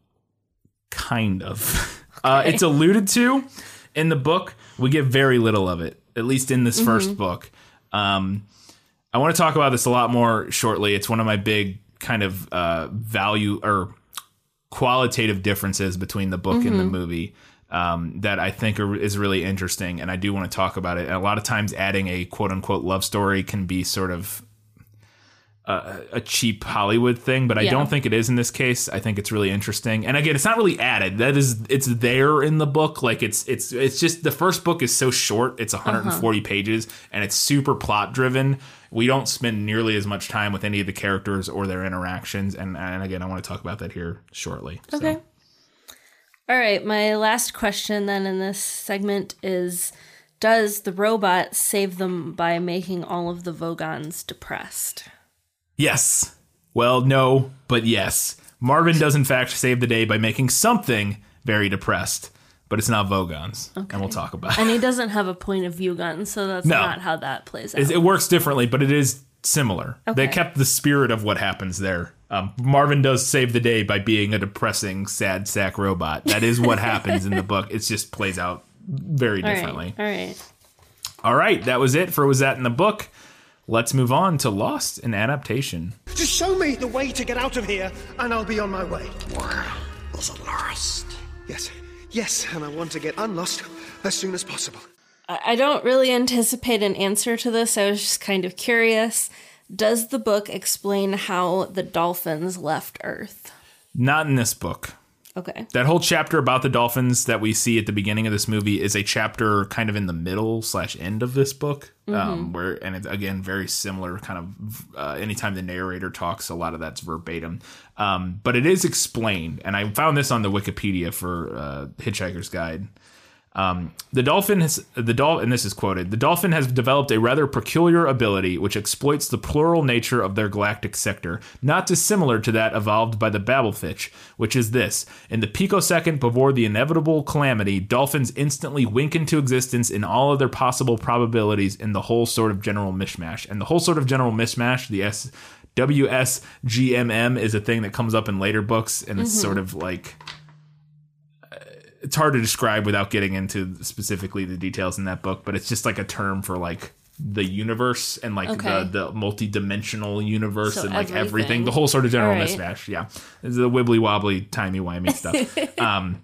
kind of. [LAUGHS] Uh, it's alluded to in the book. We get very little of it, at least in this first book. Um, I want to talk about this a lot more shortly. It's one of my big kind of uh, value or qualitative differences between the book and the movie um, that I think are, is really interesting, and I do want to talk about it. And a lot of times, adding a quote unquote love story can be sort of a, a cheap Hollywood thing, but I Yeah. don't think it is in this case. I think it's really interesting. And again, it's not really added. That is, it's there in the book. Like it's, it's, it's just the first book is so short. It's 140 Uh-huh. pages and it's super plot driven. We don't spend nearly as much time with any of the characters or their interactions. And, and again, I want to talk about that here shortly. So- Okay. All right, my last question then in this segment is Does the robot save them by making all of the Vogons depressed? Yes. Well, no, but yes. Marvin does in fact save the day by making something very depressed, but it's not Vogons, and we'll talk about it. And he doesn't have a point of view gun, so that's No. not how that plays out. It works differently, but it is similar. They kept the spirit of what happens there. Um, Marvin does save the day by being a depressing, sad sack robot. That is what happens in the book. It just plays out very All right, differently. All right. All right, that was it for Was That in the Book. Let's move on to Lost in Adaptation. Just show me the way to get out of here, and I'll be on my way. Wow. Was it lost? Yes, yes, and I want to get unlost as soon as possible. I don't really anticipate an answer to this. I was just kind of curious. Does the book explain how the dolphins left Earth? Not in this book. Okay. that whole chapter about the dolphins that we see at the beginning of this movie is a chapter kind of in the middle slash end of this book um, where and it's again very similar kind of uh, anytime the narrator talks a lot of that's verbatim um, but it is explained and i found this on the wikipedia for uh, hitchhiker's guide um, the dolphin has the dol and this is quoted. The dolphin has developed a rather peculiar ability which exploits the plural nature of their galactic sector, not dissimilar to that evolved by the Babelfish, which is this: in the picosecond before the inevitable calamity, dolphins instantly wink into existence in all of their possible probabilities in the whole sort of general mishmash. And the whole sort of general mishmash, the S. WSGMM is a thing that comes up in later books, and it's sort of like it's hard to describe without getting into specifically the details in that book, but it's just like a term for like the universe and like Okay. the the multi-dimensional universe So and like everything. everything. the whole sort of general right. mismatch. Yeah, it's the wibbly wobbly, timey wimey [LAUGHS] stuff. um,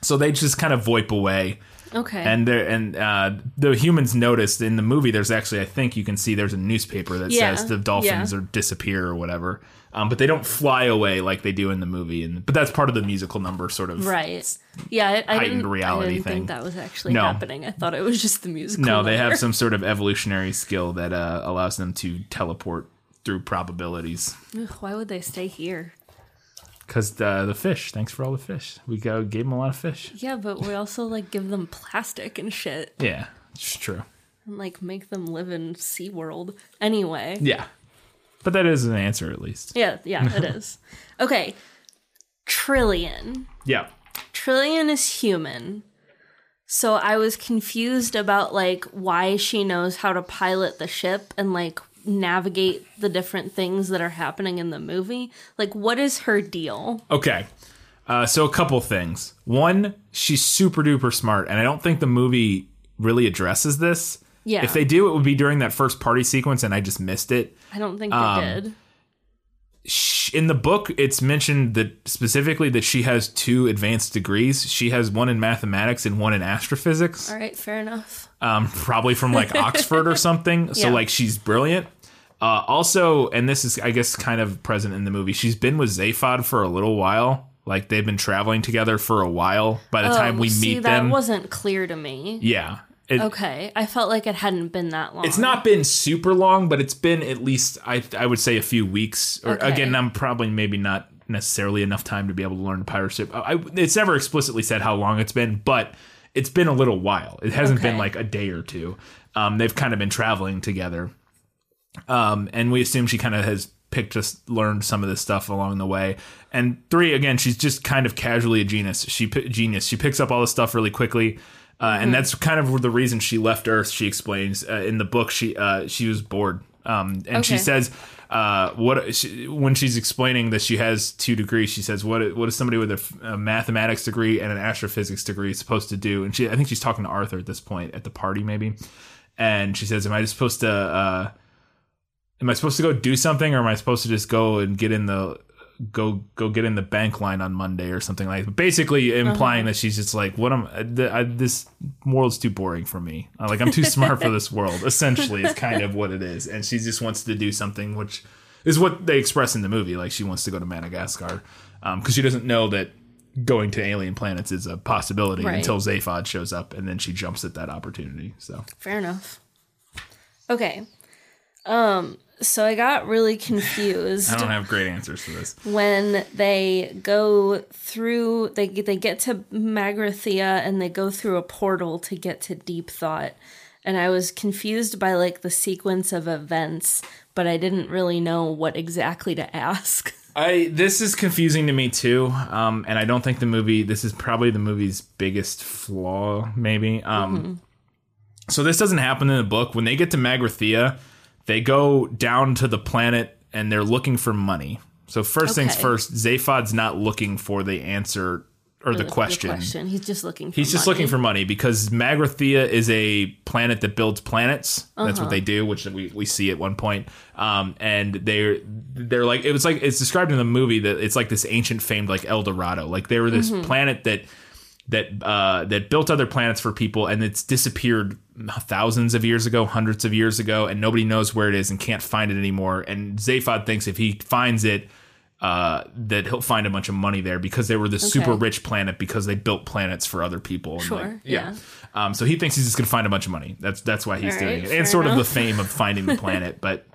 so they just kind of VoIP away. Okay. And there and uh, the humans noticed in the movie. There's actually, I think you can see there's a newspaper that Yeah, says the dolphins yeah. are disappear or whatever. Um, but they don't fly away like they do in the movie, and but that's part of the musical number, sort of. right. Yeah, I, I heightened reality I didn't thing. think that was actually No. happening. I thought it was just the musical. No, they have some sort of evolutionary skill that uh, allows them to teleport through probabilities. Ugh, Why would they stay here? Because the the fish. Thanks for all the fish. We go gave them a lot of fish. Yeah, but we also like give them plastic and shit Yeah, it's true. and like make them live in SeaWorld. Anyway. Yeah, but that is an answer at least. Yeah, yeah, it is. [LAUGHS] Okay. Trillian. Yeah. Trillian is human. So I was confused about like why she knows how to pilot the ship and like navigate the different things that are happening in the movie. Like what is her deal? Okay. Uh, so a couple things. One, she's super duper smart, and I don't think the movie really addresses this. Yeah. If they do, it would be during that first party sequence, and I just missed it. I don't think they Um, did. sh- in the book it's mentioned that specifically that she has two advanced degrees she has one in mathematics and one in astrophysics All right, fair enough. Um, [LAUGHS] probably from like oxford or something so Yeah. like she's brilliant uh, also and this is i guess kind of present in the movie she's been with zaphod for a little while like they've been traveling together for a while by the time we Oh, see, meet that them wasn't clear to me. yeah It- Okay, I felt like it hadn't been that long. It's not been super long, but it's been at least I I would say a few weeks. Or Okay. again, I'm probably maybe not necessarily enough time to be able to learn the pirate ship. I, it's never explicitly said how long it's been, but it's been a little while. It hasn't been like a day or two. Um, they've kind of been traveling together, um, and we assume she kind of has picked us learned some of this stuff along the way. And three, again, she's just kind of casually a genius. She genius. She picks up all this stuff really quickly. Uh, and that's kind of the reason she left Earth. She explains uh, in the book she uh, she was bored, um, and she says uh, what she, when she's explaining that she has two degrees. She says what what is somebody with a mathematics degree and an astrophysics degree supposed to do? And she I think she's talking to Arthur at this point at the party maybe, and she says, "Am I just supposed to?" Uh, am I supposed to go do something or am I supposed to just go and get in the go go get in the bank line on Monday or something like that? Basically implying that she's just like what am I, I, this world's too boring for me. Uh, Like I'm too smart for this world. Essentially is kind of what it is. And she just wants to do something which is what they express in the movie. Like she wants to go to Madagascar because she doesn't know that going to alien planets is a possibility Right. until Zaphod shows up, and then she jumps at that opportunity. So Fair enough. Okay. Um, so I got really confused [LAUGHS] I don't have great answers for this. when they go through they they get to Magrathea and they go through a portal to get to Deep Thought. And I was confused by like the sequence of events, but I didn't really know what exactly to ask. [LAUGHS] I this is confusing to me too, um, and I don't think the movie. This is probably the movie's biggest flaw, maybe. Um, So this doesn't happen in the book. When they get to Magrathea, they go down to the planet and they're looking for money. So first things first, Zaphod's not looking for the answer or the, question. Question. He's just looking for He's just looking for money because Magrathea is a planet that builds planets. That's Uh-huh. what they do, which we, we see at one point. Um, and they're they're like it was like it's described in the movie that it's like this ancient famed like El Dorado. Like they were this Mm-hmm. planet that that uh, that built other planets for people, and it's disappeared thousands of years ago, hundreds of years ago, and nobody knows where it is and can't find it anymore. And Zaphod thinks if he finds it, uh, that he'll find a bunch of money there because they were this super rich planet because they built planets for other people. And Sure, like, yeah. Um, so he thinks he's just going to find a bunch of money. That's that's why he's All doing right, it, and sort of the fame of finding the planet. [LAUGHS] but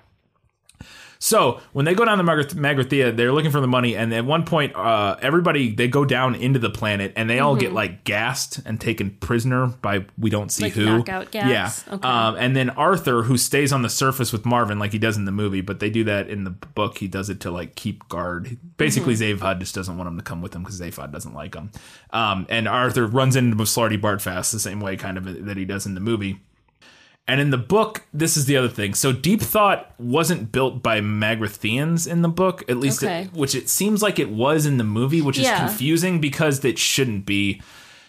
so when they go down to Magrath- Magrathea, they're looking for the money, and at one point, uh, everybody they go down into the planet, and they all get like gassed and taken prisoner by we don't see Mm-hmm. Like who. Yeah. Okay. Um, and then Arthur, who stays on the surface with Marvin like he does in the movie, but they do that in the book. He does it to like keep guard. Basically, Mm-hmm. Zaphod just doesn't want him to come with him because Zaphod doesn't like him. Um, and Arthur runs into Slartibartfast the same way, kind of that he does in the movie. And in the book, this is the other thing. So Deep Thought wasn't built by Magratheans in the book, at least, Okay. it, which it seems like it was in the movie, which is Yeah. confusing because it shouldn't be.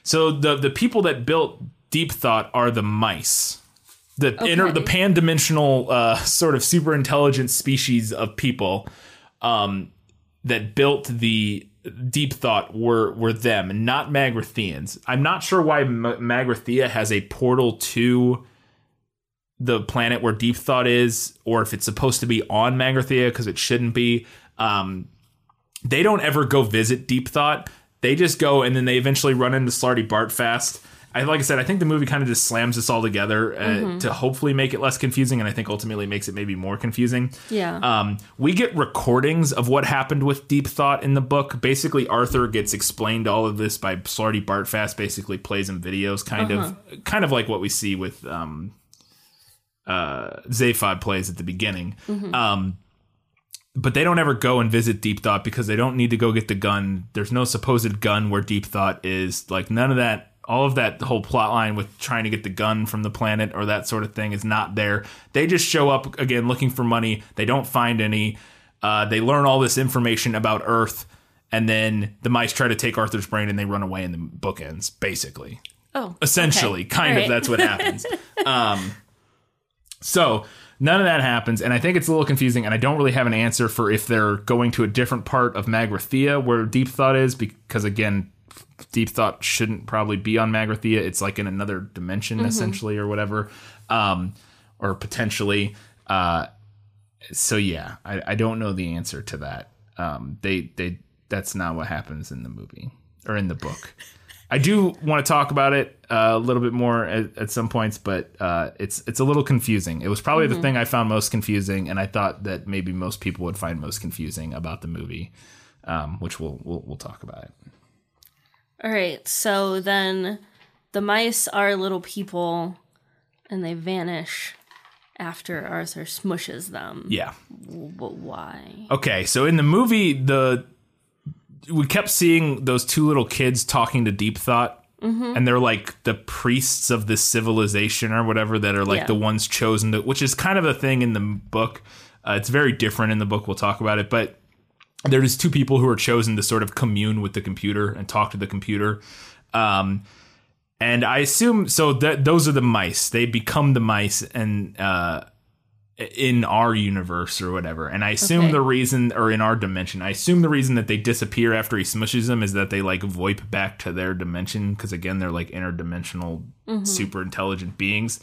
So the the people that built Deep Thought are the mice, the inner the pan dimensional uh, sort of super intelligent species of people um, that built the Deep Thought were were them, not Magratheans. I'm not sure why M- Magrathea has a portal to the planet where Deep Thought is, or if it's supposed to be on Magrathea because it shouldn't be. Um, they don't ever go visit Deep Thought. They just go and then they eventually run into Slartibartfast. I like I said, I think the movie kind of just slams this all together uh, to hopefully make it less confusing, and I think ultimately makes it maybe more confusing. Yeah. Um, we get recordings of what happened with Deep Thought in the book. Basically, Arthur gets explained all of this by Slartibartfast. Basically, plays him videos, kind of, kind of like what we see with um, uh, Zaphod plays at the beginning. Um, but they don't ever go and visit Deep Thought because they don't need to go get the gun. There's no supposed gun where Deep Thought is. Like none of that. All of that whole plot line with trying to get the gun from the planet or that sort of thing is not there. They just show up again looking for money. They don't find any. Uh, they learn all this information about Earth, and then the mice try to take Arthur's brain and they run away. And the book ends basically oh. essentially okay. kind All of right. that's what happens [LAUGHS] um so none of that happens and i think it's a little confusing and i don't really have an answer for if they're going to a different part of magrathea where deep thought is because again deep thought shouldn't probably be on magrathea. It's like in another dimension Mm-hmm. essentially or whatever um or potentially uh so yeah I, I don't know the answer to that. Um they they that's not what happens in the movie or in the book [LAUGHS] I do want to talk about it uh, a little bit more at, at some points, but uh, it's it's a little confusing. It was probably the thing I found most confusing, and I thought that maybe most people would find most confusing about the movie, um, which we'll, we'll we'll talk about it. All right. So then the mice are little people and they vanish after Arthur smushes them. Yeah. But why? Okay. So in the movie, the we kept seeing those two little kids talking to Deep Thought. And they're like the priests of this civilization or whatever that are like Yeah. the ones chosen to, which is kind of a thing in the book. Uh, it's very different in the book. We'll talk about it, but there's two people who are chosen to sort of commune with the computer and talk to the computer. Um, and I assume so that those are the mice. They become the mice and uh, in our universe or whatever. And I assume Okay. the reason, or in our dimension, I assume the reason that they disappear after he smushes them is that they like VoIP back to their dimension because again they're like interdimensional, super intelligent beings.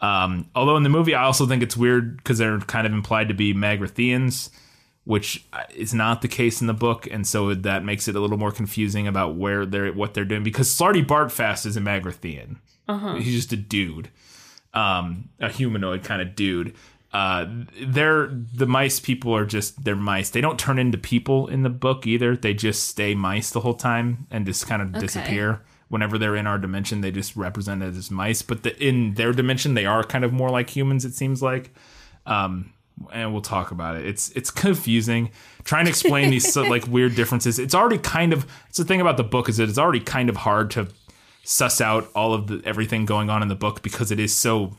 Um, although in the movie, I also think it's weird because they're kind of implied to be Magratheans. which uh, is not the case in the book, and so that makes it a little more confusing about where they're what they're doing because Slartibartfast is a Magrathean. He's just a dude, um, a humanoid kind of dude. Uh, they're the mice people are just they're mice. They don't turn into people in the book either. They just stay mice the whole time and just kind of disappear. Whenever they're in our dimension, they just represent it as mice. But the, in their dimension, they are kind of more like humans. It seems like um, and we'll talk about it. It's it's confusing trying to explain these so, like [LAUGHS] weird differences. It's already kind of it's the thing about the book is that it's already kind of hard to suss out all of the everything going on in the book because it is so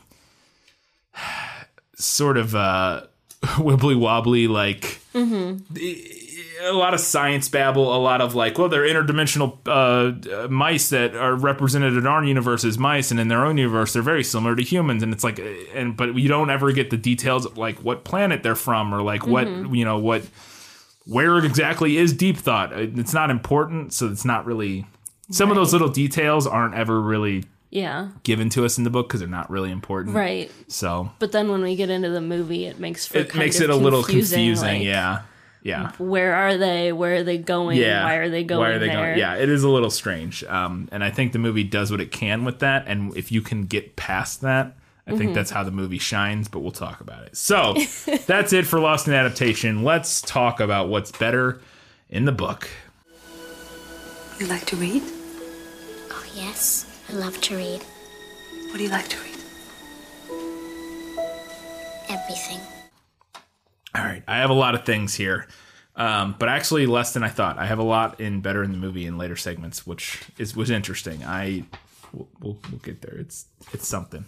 sort of uh [LAUGHS] wibbly wobbly like a lot of science babble, a lot of like, well, they're interdimensional uh, mice that are represented in our universe as mice, and in their own universe, they're very similar to humans. And it's like, uh, and but you don't ever get the details of like what planet they're from or like what you know what where exactly is Deep Thought. It's not important, so it's not really. Some of those little details aren't ever really Yeah. given to us in the book because they're not really important. Right. So But then when we get into the movie, it makes for it kind makes of it a little confusing, confusing. like, yeah. Yeah. Where are they? Where are they going? yeah. Why are they going Why are they there? going? Yeah, it is a little strange. Um, and I think the movie does what it can with that. And if you can get past that, I Mm-hmm. think that's how the movie shines. But we'll talk about it. So [LAUGHS] that's it for Lost in Adaptation. Let's talk about what's better in the book. You like to read? Oh, yes. I love to read. What do you like to read? Everything. All right, I have a lot of things here, um, but actually less than I thought. I have a lot in better in the movie in later segments, which is was interesting. I we'll, we'll, we'll get there. It's it's something.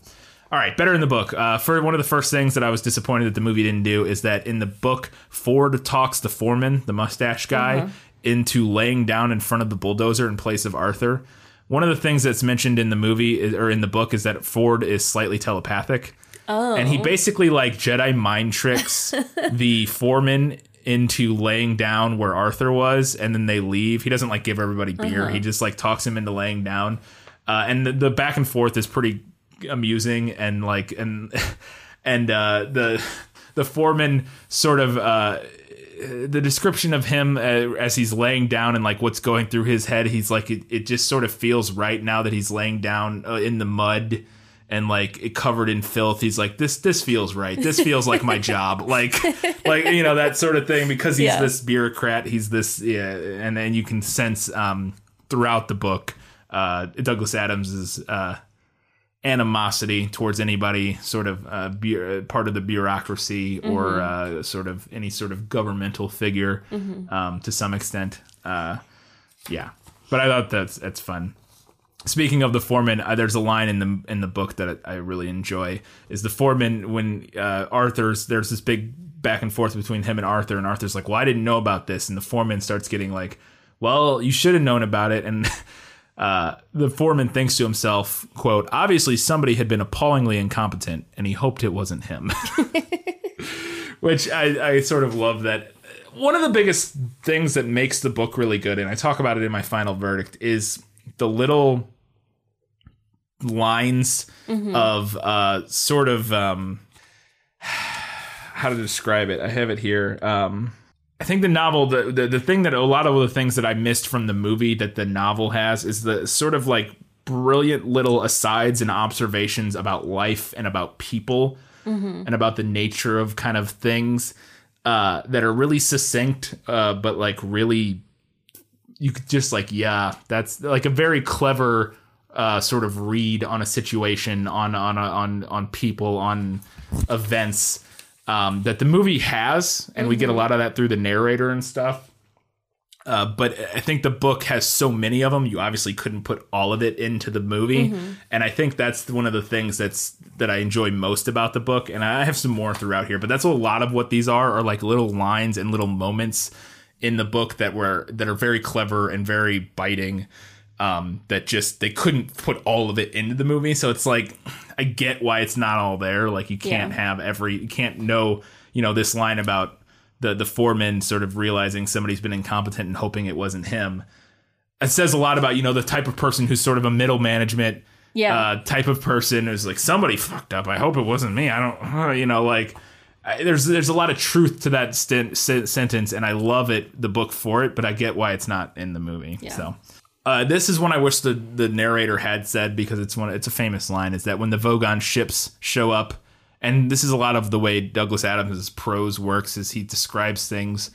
All right, better in the book. Uh, for one of the first things that I was disappointed that the movie didn't do is that in the book, Ford talks the foreman, the mustache guy, into laying down in front of the bulldozer in place of Arthur. One of the things that's mentioned in the movie is, or in the book is that Ford is slightly telepathic. And he basically like Jedi mind tricks [LAUGHS] the foreman into laying down where Arthur was, and then they leave. He doesn't like give everybody beer. He just like talks him into laying down. Uh, and the, the back and forth is pretty amusing and like and [LAUGHS] and uh, the the foreman sort of uh, the description of him uh, as he's laying down and like what's going through his head he's like it, it just sort of feels right now that he's laying down uh, in the mud and like it covered in filth. He's like this this feels right. This feels like my job. [LAUGHS] Like like you know that sort of thing because he's Yeah. this bureaucrat. He's this yeah and then you can sense um throughout the book uh douglas adams is uh animosity towards anybody sort of uh, bu- uh, part of the bureaucracy or uh, sort of any sort of governmental figure um, to some extent. Uh, yeah, but I thought that's that's fun. Speaking of the foreman, uh, there's a line in the in the book that I really enjoy. Is the foreman when uh, Arthur's there's this big back and forth between him and Arthur, and Arthur's like, "Well, I didn't know about this," and the foreman starts getting like, "Well, you should have known about it," and [LAUGHS] uh, the foreman thinks to himself, "quote Obviously, somebody had been appallingly incompetent, and he hoped it wasn't him." [LAUGHS] Which I, I sort of love that. One of the biggest things that makes the book really good, and I talk about it in my final verdict, is the little lines of uh, sort of um, [SIGHS] how to describe it. I have it here. Um, I think the novel, the, the the thing that a lot of the things that I missed from the movie that the novel has is the sort of like brilliant little asides and observations about life and about people and about the nature of kind of things uh, that are really succinct, uh, but like really you could just like yeah that's like a very clever uh, sort of read on a situation on on on on people on events um, that the movie has and we get a lot of that through the narrator and stuff uh, but I think the book has so many of them. You obviously couldn't put all of it into the movie, and I think that's one of the things that's that I enjoy most about the book. And I have some more throughout here, but that's a lot of what these are are like little lines and little moments in the book that were that are very clever and very biting. Um, that just they couldn't put all of it into the movie, so it's like I get why it's not all there. Like you can't Yeah. have every you can't know you know this line about the the foreman sort of realizing somebody's been incompetent and hoping it wasn't him. It says a lot about you know the type of person who's sort of a middle management Yeah. uh, type of person who's like somebody fucked up. I hope it wasn't me. I don't uh, you know like I, there's there's a lot of truth to that st- sen- sentence, and I love it, the book for it, but I get why it's not in the movie. Yeah. So. Uh, this is one I wish the, the narrator had said because it's one it's a famous line is that when the Vogon ships show up, and this is a lot of the way Douglas Adams' prose works is he describes things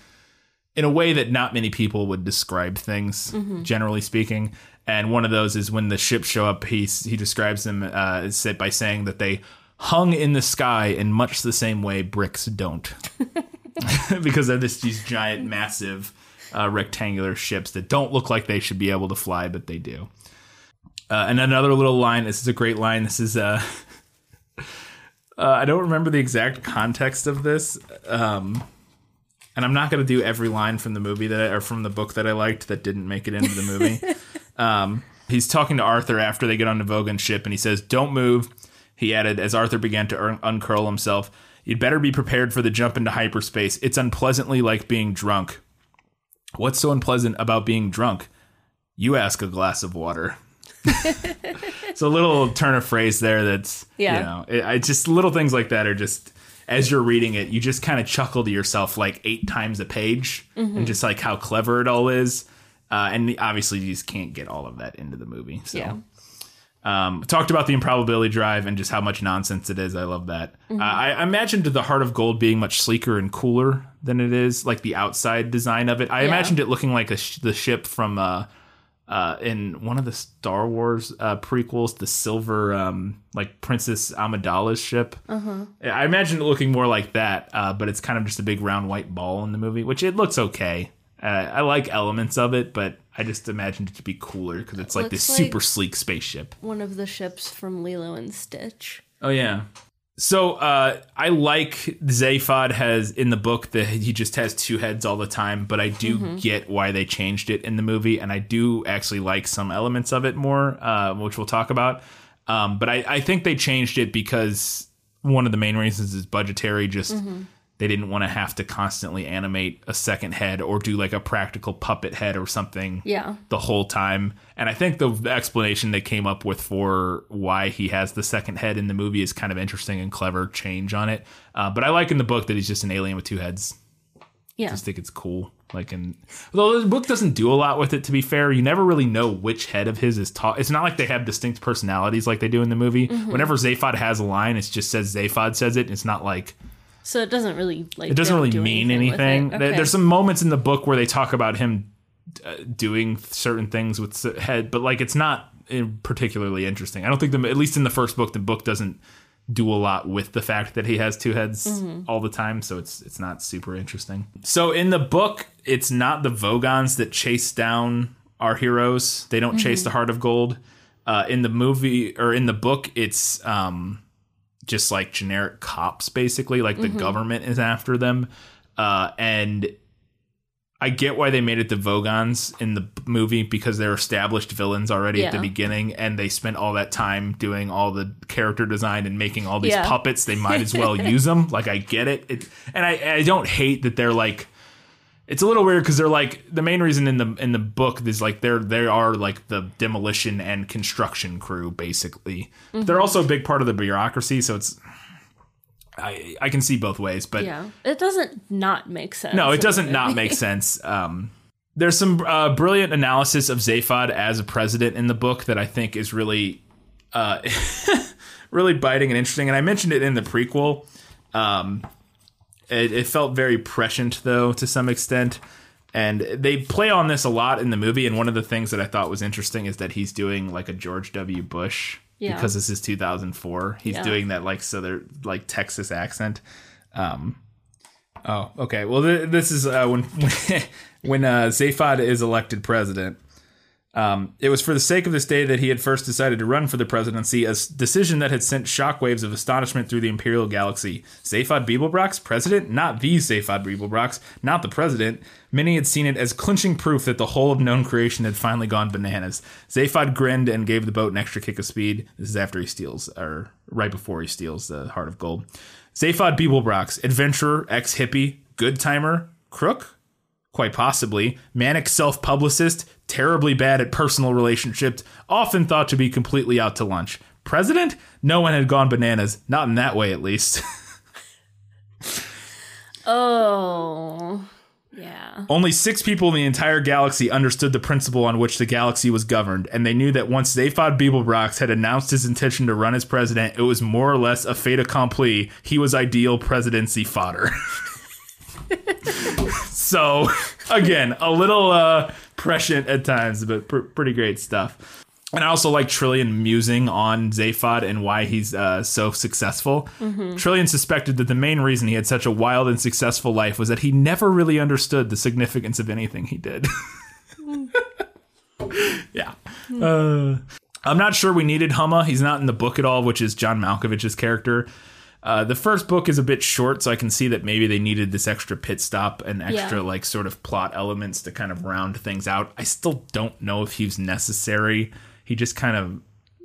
in a way that not many people would describe things, generally speaking. And one of those is when the ships show up, he he describes them uh, said by saying that they hung in the sky in much the same way bricks don't, [LAUGHS] [LAUGHS] because they're this these giant, massive, uh, rectangular ships that don't look like they should be able to fly, but they do. Uh, and another little line. This is a great line. This is uh, [LAUGHS] uh, I don't remember the exact context of this. Um, and I'm not going to do every line from the movie that I, or from the book that I liked that didn't make it into the movie. [LAUGHS] um, he's talking to Arthur after they get on the Vogon ship, and he says, "Don't move." He added as Arthur began to un- uncurl himself, "You'd better be prepared for the jump into hyperspace. It's unpleasantly like being drunk." What's so unpleasant about being drunk? You ask a glass of water. [LAUGHS] it's a little turn of phrase there that's Yeah. you know it, I just little things like that are just as you're reading it you just kind of chuckle to yourself like eight times a page and just like how clever it all is uh, and obviously you just can't get all of that into the movie so Yeah. Um, talked about the improbability drive and just how much nonsense it is. I love that. Mm-hmm. Uh, I I imagined the Heart of Gold being much sleeker and cooler than it is, like the outside design of it. I Yeah. imagined it looking like a sh- the ship from uh, uh, in one of the Star Wars uh, prequels, the silver um, like Princess Amidala's ship. Uh-huh. I imagined it looking more like that, uh, but it's kind of just a big round white ball in the movie, which it looks okay. Uh, I like elements of it, but I just imagined it to be cooler because it's like Looks this like- super sleek spaceship. One of the ships from Lilo and Stitch. Oh yeah. So uh, I like Zaphod has in the book that he just has two heads all the time, but I do get why they changed it in the movie, and I do actually like some elements of it more, uh, which we'll talk about. Um, but I, I think they changed it because one of the main reasons is budgetary. Just they didn't want to have to constantly animate a second head or do like a practical puppet head or something Yeah. the whole time. And I think the explanation they came up with for why he has the second head in the movie is kind of interesting and clever change on it. Uh, but I like in the book that he's just an alien with two heads. Yeah. I just think it's cool. Like, and although the book doesn't do a lot with it, to be fair, you never really know which head of his is taught. It's not like they have distinct personalities like they do in the movie. Mm-hmm. Whenever Zaphod has a line, it just says Zaphod says it. It's not like So it doesn't really like it doesn't really do mean with anything. Okay. There's some moments in the book where they talk about him uh, doing certain things with head, but like it's not uh, particularly interesting. I don't think the at least in the first book, the book doesn't do a lot with the fact that he has two heads Mm-hmm. all the time, so it's it's not super interesting. So in the book, it's not the Vogons that chase down our heroes. They don't chase Mm-hmm. the Heart of Gold. Uh, in the movie or in the book, it's um, just like generic cops basically like the Mm-hmm. government is after them. Uh and i get why they made it the vogons in the movie because they're established villains already at the beginning and they spent all that time doing all the character design and making all these Yeah. puppets. They might as well [LAUGHS] use them like i get it, it and i i don't hate that they're like it's a little weird because they're like the main reason in the in the book is like they're they are like the demolition and construction crew basically. Mm-hmm. They're also a big part of the bureaucracy, so it's I I can see both ways, but yeah. It doesn't not make sense. no, it doesn't not make [LAUGHS] sense. Um, there's some uh, brilliant analysis of Zaphod as a president in the book that I think is really, uh, [LAUGHS] really biting and interesting. And I mentioned it in the prequel. Um, it, it felt very prescient, though, to some extent. And they play on this a lot in the movie. And one of the things that I thought was interesting is that he's doing like a George W. Bush Yeah. because this is 2004. He's Yeah. doing that like so they're like Texas accent. Um, Oh, okay. Well, th- this is uh, when [LAUGHS] when uh, Zaphod is elected president. Um, it was for the sake of this day that he had first decided to run for the presidency, a decision that had sent shockwaves of astonishment through the imperial galaxy. Zaphod Beeblebrox, president? Not the Zaphod Beeblebrox, not the president. Many had seen it as clinching proof that the whole of known creation had finally gone bananas. Zaphod grinned and gave the boat an extra kick of speed. This is after he steals, or right before he steals the Heart of Gold. Zaphod Beeblebrox, adventurer, ex hippie, good timer, crook? Quite possibly. Manic self publicist, terribly bad at personal relationships, often thought to be completely out to lunch. President? No one had gone bananas. Not in that way, at least. [LAUGHS] Oh. Yeah. Only six people in the entire galaxy understood the principle on which the galaxy was governed, and they knew that once Zaphod Beeblebrox had announced his intention to run as president, it was more or less a fait accompli. He was ideal presidency fodder. [LAUGHS] [LAUGHS] so, [LAUGHS] again, a little uh, prescient at times, but pr- pretty great stuff. And I also like Trillian musing on Zaphod and why he's uh, so successful. Trillian suspected that the main reason he had such a wild and successful life was that he never really understood the significance of anything he did. [LAUGHS] yeah. Uh, I'm not sure we needed Humma. He's not in the book at all, which is John Malkovich's character. Uh, the first book is a bit short, so I can see that maybe they needed this extra pit stop and extra Yeah. like sort of plot elements to kind of round things out. I still don't know if he's necessary. He just kind of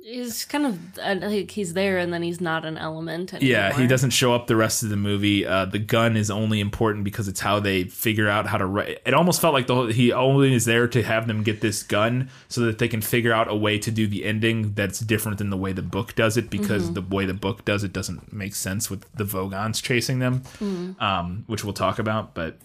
He's kind of uh, like he's there and then he's not an element anymore. yeah, he doesn't show up the rest of the movie. Uh, the gun is only important because it's how they figure out how to write. It almost felt like the whole, he only is there to have them get this gun so that they can figure out a way to do the ending that's different than the way the book does it because the way the book does it doesn't make sense with the Vogons chasing them, um, which we'll talk about. But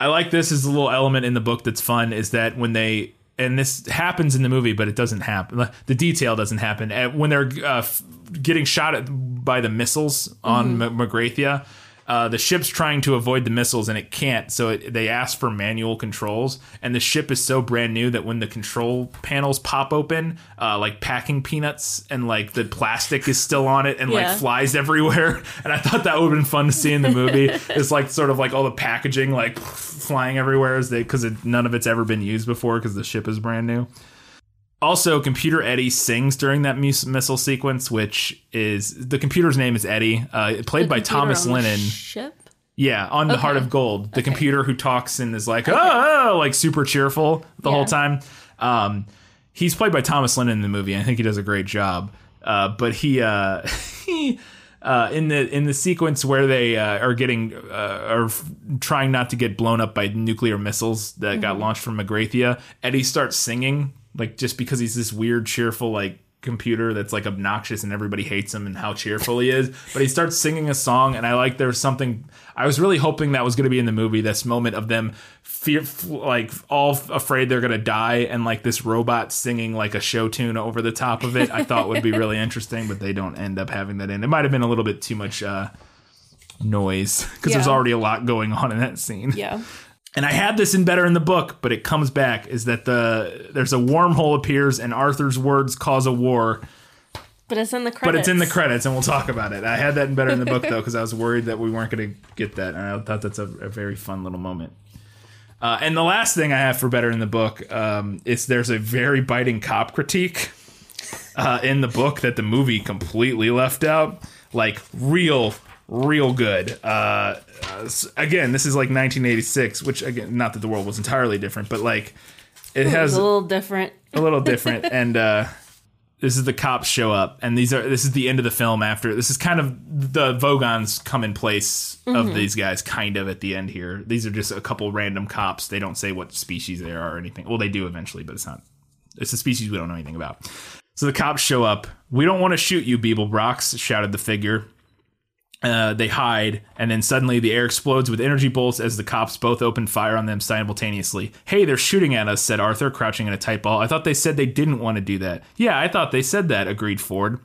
I like this as a little element in the book that's fun is that when they and this happens in the movie, but it doesn't happen. The detail doesn't happen when they're uh, f- getting shot at by the missiles on M- Magrathea. Uh, the ship's trying to avoid the missiles and it can't, so it, they ask for manual controls. And the ship is so brand new that when the control panels pop open, uh, like packing peanuts, and like the plastic is still on it and Yeah. like flies everywhere. [LAUGHS] And I thought that would have been fun to see in the movie. [LAUGHS] it's like sort of like all the packaging like flying everywhere as they because none of it's ever been used before because the ship is brand new. Also, Computer Eddie sings during that mus- missile sequence, which is the computer's name is Eddie, uh, played The by Thomas on Lennon. Ship. Yeah, on the Heart of Gold, the computer who talks and is like, oh, like super cheerful the whole time. Um, he's played by Thomas Lennon in the movie. I think he does a great job. Uh, but he, uh, [LAUGHS] he, uh, in the in the sequence where they uh, are getting uh, are f- trying not to get blown up by nuclear missiles that got launched from Magrathea, Eddie starts singing like just because he's this weird, cheerful like computer that's like obnoxious and everybody hates him and how cheerful he is. But he starts singing a song, and I like there's something. I was really hoping that was going to be in the movie. This moment of them fear, like all afraid they're going to die, and like this robot singing like a show tune over the top of it. I thought would be really interesting, but they don't end up having that in. It might have been a little bit too much. uh noise because there's already a lot going on in that scene Yeah. And I had this in better in the book, but it comes back is that the there's a wormhole appears and Arthur's words cause a war, But it's in the credits. but it's in the credits and we'll talk about it. I had that in better in the book though [LAUGHS] because I was worried that we weren't going to get that, and I thought that's a, a very fun little moment. Uh, and the last thing I have for better in the book um, is there's a very biting cop critique uh, in the book that the movie completely left out. Like real, real good. Uh, uh, again, this is like 1986, which again, not that the world was entirely different, but like it It's has a little different. a little [LAUGHS] different and uh this is the cops show up and these are this is the end of the film after this is kind of the vogons come in place of these guys kind of at the end here. These are just a couple random cops. They don't say what species they are or anything. Well they do eventually but it's not it's a species we don't know anything about. So the cops show up. We don't want to shoot you beeblebrox shouted the figure uh, they hide, and then suddenly the air explodes with energy bolts as the cops both open fire on them simultaneously. Hey, they're shooting at us, said Arthur, crouching in a tight ball. I thought they said they didn't want to do that. Yeah, I thought they said that, agreed Ford.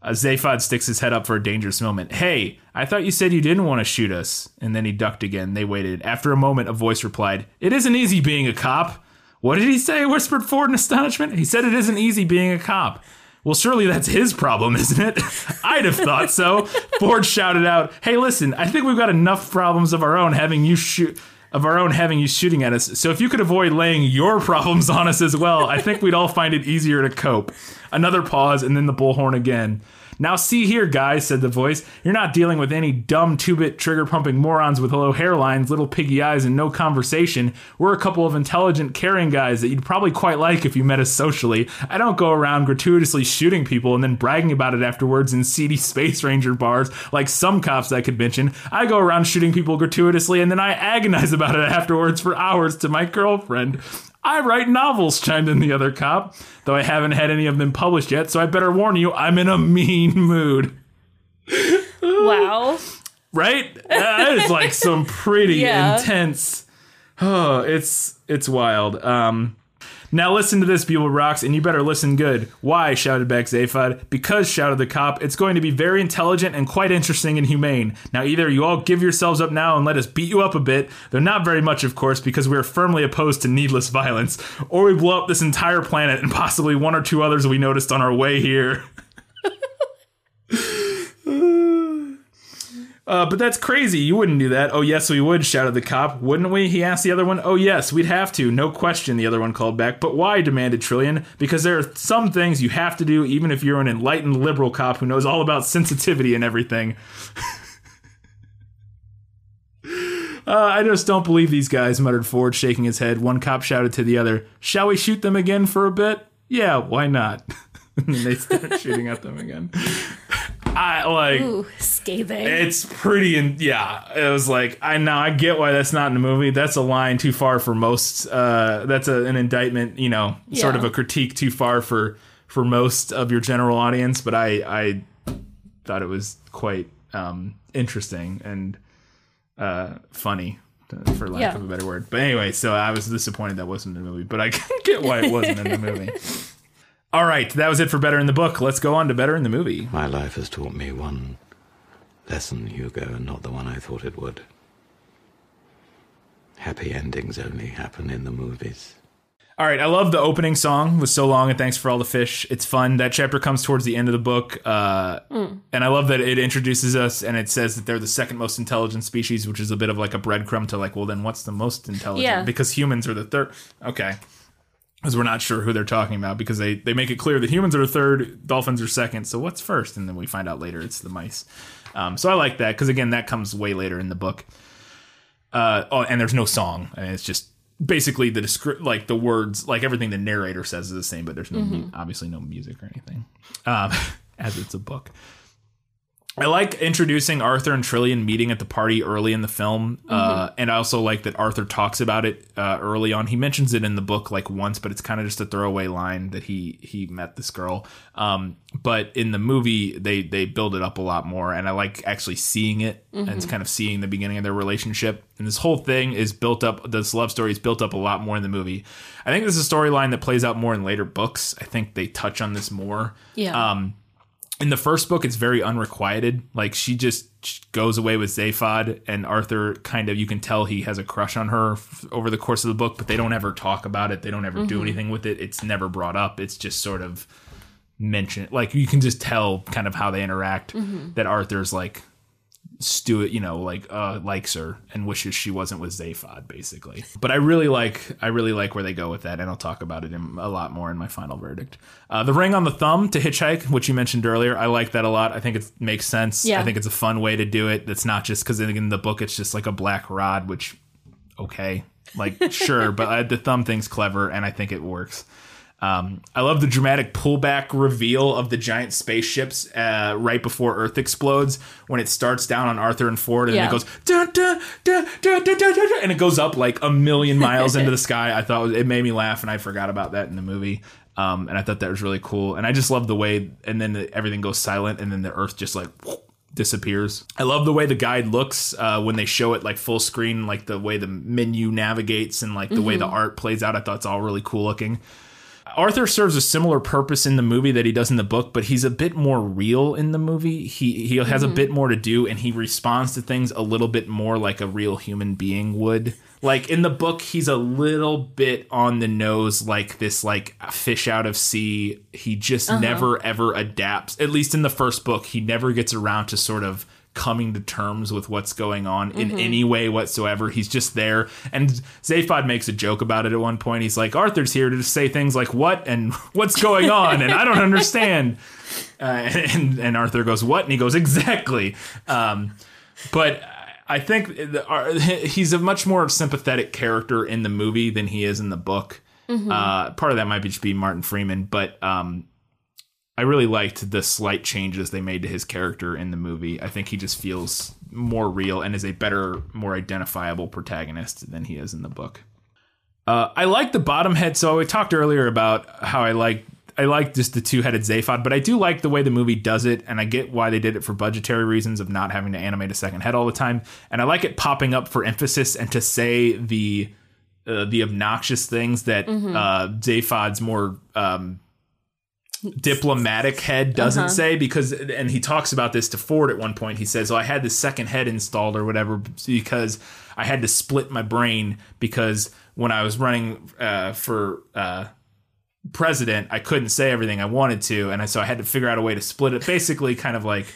Uh, Zaphod sticks his head up for a dangerous moment. Hey, I thought you said you didn't want to shoot us. And then he ducked again. They waited. After a moment, a voice replied, It isn't easy being a cop. What did he say? whispered Ford in astonishment. He said it isn't easy being a cop. Well, surely that's his problem, [LAUGHS] isn't it? I'd have thought so. Ford shouted out, "Hey, listen! I think we've got enough problems of our own having you shoot." Of our own having you shooting at us. So if you could avoid laying your problems on us as well, I think we'd all find it easier to cope. Another pause and then the bullhorn again. Now see here, guys, said the voice. You're not dealing with any dumb two-bit trigger-pumping morons with low hairlines, little piggy eyes, and no conversation. We're a couple of intelligent, caring guys that you'd probably quite like if you met us socially. I don't go around gratuitously shooting people and then bragging about it afterwards in seedy Space Ranger bars like some cops I could mention. I go around shooting people gratuitously and then I agonize about it afterwards for hours to my girlfriend. I write novels, chimed in the other cop, though I haven't had any of them published yet, so I better warn you, I'm in a mean mood. Wow. right? That is like some pretty [LAUGHS] Yeah. intense. Oh, [SIGHS] it's it's wild. Um, now listen to this, Beeblebrox, and you better listen good. Why? shouted back Zaphod. Because, shouted the cop, it's going to be very intelligent and quite interesting and humane. Now either you all give yourselves up now and let us beat you up a bit, though not very much, of course, because we are firmly opposed to needless violence, or we blow up this entire planet and possibly one or two others we noticed on our way here. [LAUGHS] Uh, but that's crazy. You wouldn't do that. Oh, yes, we would, shouted the cop. Wouldn't we? He asked the other one. Oh, yes, we'd have to. No question, the other one called back. But why? demanded Trillian. Because there are some things you have to do, even if you're an enlightened liberal cop who knows all about sensitivity and everything. [LAUGHS] Uh, I just don't believe these guys, muttered Ford, shaking his head. One cop shouted to the other, Shall we shoot them again for a bit? Yeah, why not? [LAUGHS] and they start shooting at them again. I like. Ooh, scathing. It's pretty, and yeah, it was like I now I get why that's not in the movie. That's a line too far for most. Uh, that's a, an indictment, you know, sort of a critique too far for for most of your general audience. But I I thought it was quite um, interesting and uh, funny, for lack Yeah. of a better word. But anyway, so I was disappointed that wasn't in the movie, but I can get why it wasn't in the movie. [LAUGHS] All right, that was it for Better in the Book. Let's go on to Better in the Movie. My life has taught me one lesson, Hugo, and not the one I thought it would. Happy endings only happen in the movies. All right, I love the opening song with "So Long" and "Thanks for All the Fish." It's fun. That chapter comes towards the end of the book, uh, and I love that it introduces us and it says that they're the second most intelligent species, which is a bit of like a breadcrumb to like, well, then what's the most intelligent? Yeah. Because humans are the third. Okay, because we're not sure who they're talking about because they they make it clear that humans are third, dolphins are second. So what's first? And then we find out later it's the mice. Um, so I like that because again, that comes way later in the book. Uh, oh, and there's no song, and it's just basically the descri- like the words, like everything the narrator says is the same, but there's no mu- obviously no music or anything, um, [LAUGHS] as it's a book. I like introducing Arthur and Trillian meeting at the party early in the film, uh, and I also like that Arthur talks about it uh, early on. He mentions it in the book like once, but it's kind of just a throwaway line that he he met this girl. Um, but in the movie, they they build it up a lot more, and I like actually seeing it and kind of seeing the beginning of their relationship. And this whole thing is built up. This love story is built up a lot more in the movie. I think this is a storyline that plays out more in later books. I think they touch on this more yeah. um in the first book it's very unrequited. Like she just goes away with zaphod and arthur kind of you can tell he has a crush on her f- over the course of the book but they don't ever talk about it. They don't ever do mm-hmm. anything with it. It's never brought up. It's just sort of mentioned like you can just tell kind of how they interact mm-hmm. that arthur's like Stuart, you know, like uh likes her and wishes she wasn't with Zaphod, basically. But I really like I really like where they go with that, and I'll talk about it in, a lot more in my final verdict. Uh, the ring on the thumb to hitchhike, which you mentioned earlier, I like that a lot. I think it makes sense. Yeah. I think it's a fun way to do it. That's not just because in the book it's just like a black rod, which okay, like sure, [LAUGHS] but uh, the thumb thing's clever, and I think it works. Um, I love the dramatic pullback reveal of the giant spaceships uh, right before Earth explodes when it starts down on Arthur and Ford and yeah. it goes da, da, da, and it goes up like a million miles into the [LAUGHS] sky. I thought it made me laugh and I forgot about that in the movie. Um, and I thought that was really cool. And I just love the way, and then the, everything goes silent, and then the Earth just like disappears. I love the way the guide looks uh, when they show it like full screen, like the way the menu navigates and like the mm-hmm. way the mm-hmm. art plays out. I thought it's all really cool looking. Arthur serves a similar purpose in the movie that he does in the book, but he's a bit more real in the movie. He he has a mm-hmm. bit more to do, and he responds to things a little bit more like a real human being would. Like in the book, he's a little bit on the nose, like this, like fish out of sea. He just uh-huh. never ever adapts. At least in the first book, he never gets around to sort of coming to terms with what's going on in any way whatsoever. He's just there. And Zaphod makes a joke about it at one point. He's like, Arthur's here to just say things like, what and [LAUGHS] what's going on? And I don't [LAUGHS] understand. Uh, and, and Arthur goes, what? And he goes, exactly. Um, but I think the, uh, he's a much more sympathetic character in the movie than he is in the book. Uh, part of that might be just be Martin Freeman, but um, I really liked the slight changes they made to his character in the movie. I think he just feels more real and is a better, more identifiable protagonist than he is in the book. Uh, I like the bottom head. So we talked earlier about how I like I like just the two headed Zaphod, but I do like the way the movie does it, and I get why they did it for budgetary reasons of not having to animate a second head all the time. And I like it popping up for emphasis and to say the uh, the obnoxious things that uh, Zaphod's more um, diplomatic head doesn't say because and he talks about this to Ford at one point. He says oh I had the second head installed or whatever because I had to split my brain because when I was running uh, for uh, president I couldn't say everything I wanted to. And I, so I had to figure out a way to split it basically kind of like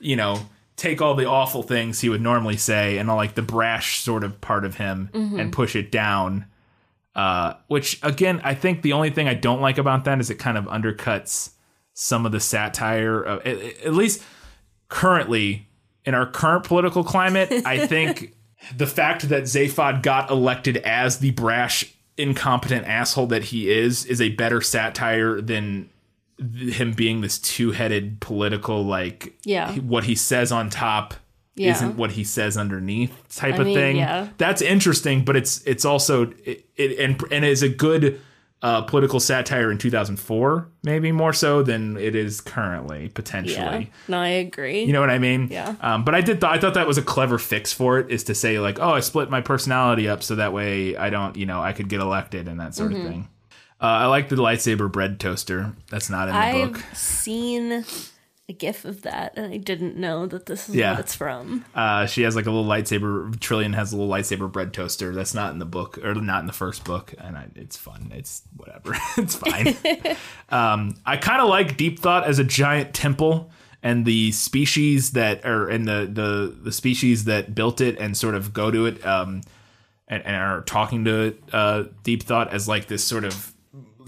you know take all the awful things he would normally say and all like the brash sort of part of him and push it down uh, which again, I think the only thing I don't like about that is it kind of undercuts some of the satire. Of, at, at least currently in our current political climate, I [LAUGHS] think the fact that Zaphod got elected as the brash, incompetent asshole that he is is a better satire than him being this two-headed political like Yeah. what he says on top Yeah. isn't what he says underneath type I of mean, thing yeah. that's interesting, but it's it's also it, it and and is a good uh, political satire in 2004, maybe more so than it is currently potentially. Yeah. No, I agree. You know what I mean? Yeah. Um, but I did. Th- I thought that was a clever fix for it. Is to say like, oh, I split my personality up so that way I don't, you know, I could get elected and that sort Mm-hmm. of thing. Uh, I like the lightsaber bread toaster. That's not in the I've book. seen a gif of that and I didn't know that this is Yeah. what it's from. Uh, she has like a little lightsaber. Trillian has a little lightsaber bread toaster. That's not in the book or not in the first book, and I, it's fun. It's whatever. [LAUGHS] it's fine. [LAUGHS] um, I kind of like Deep Thought as a giant temple, and the species that are and the the the species that built it and sort of go to it, um, and, and are talking to uh, Deep Thought as like this sort of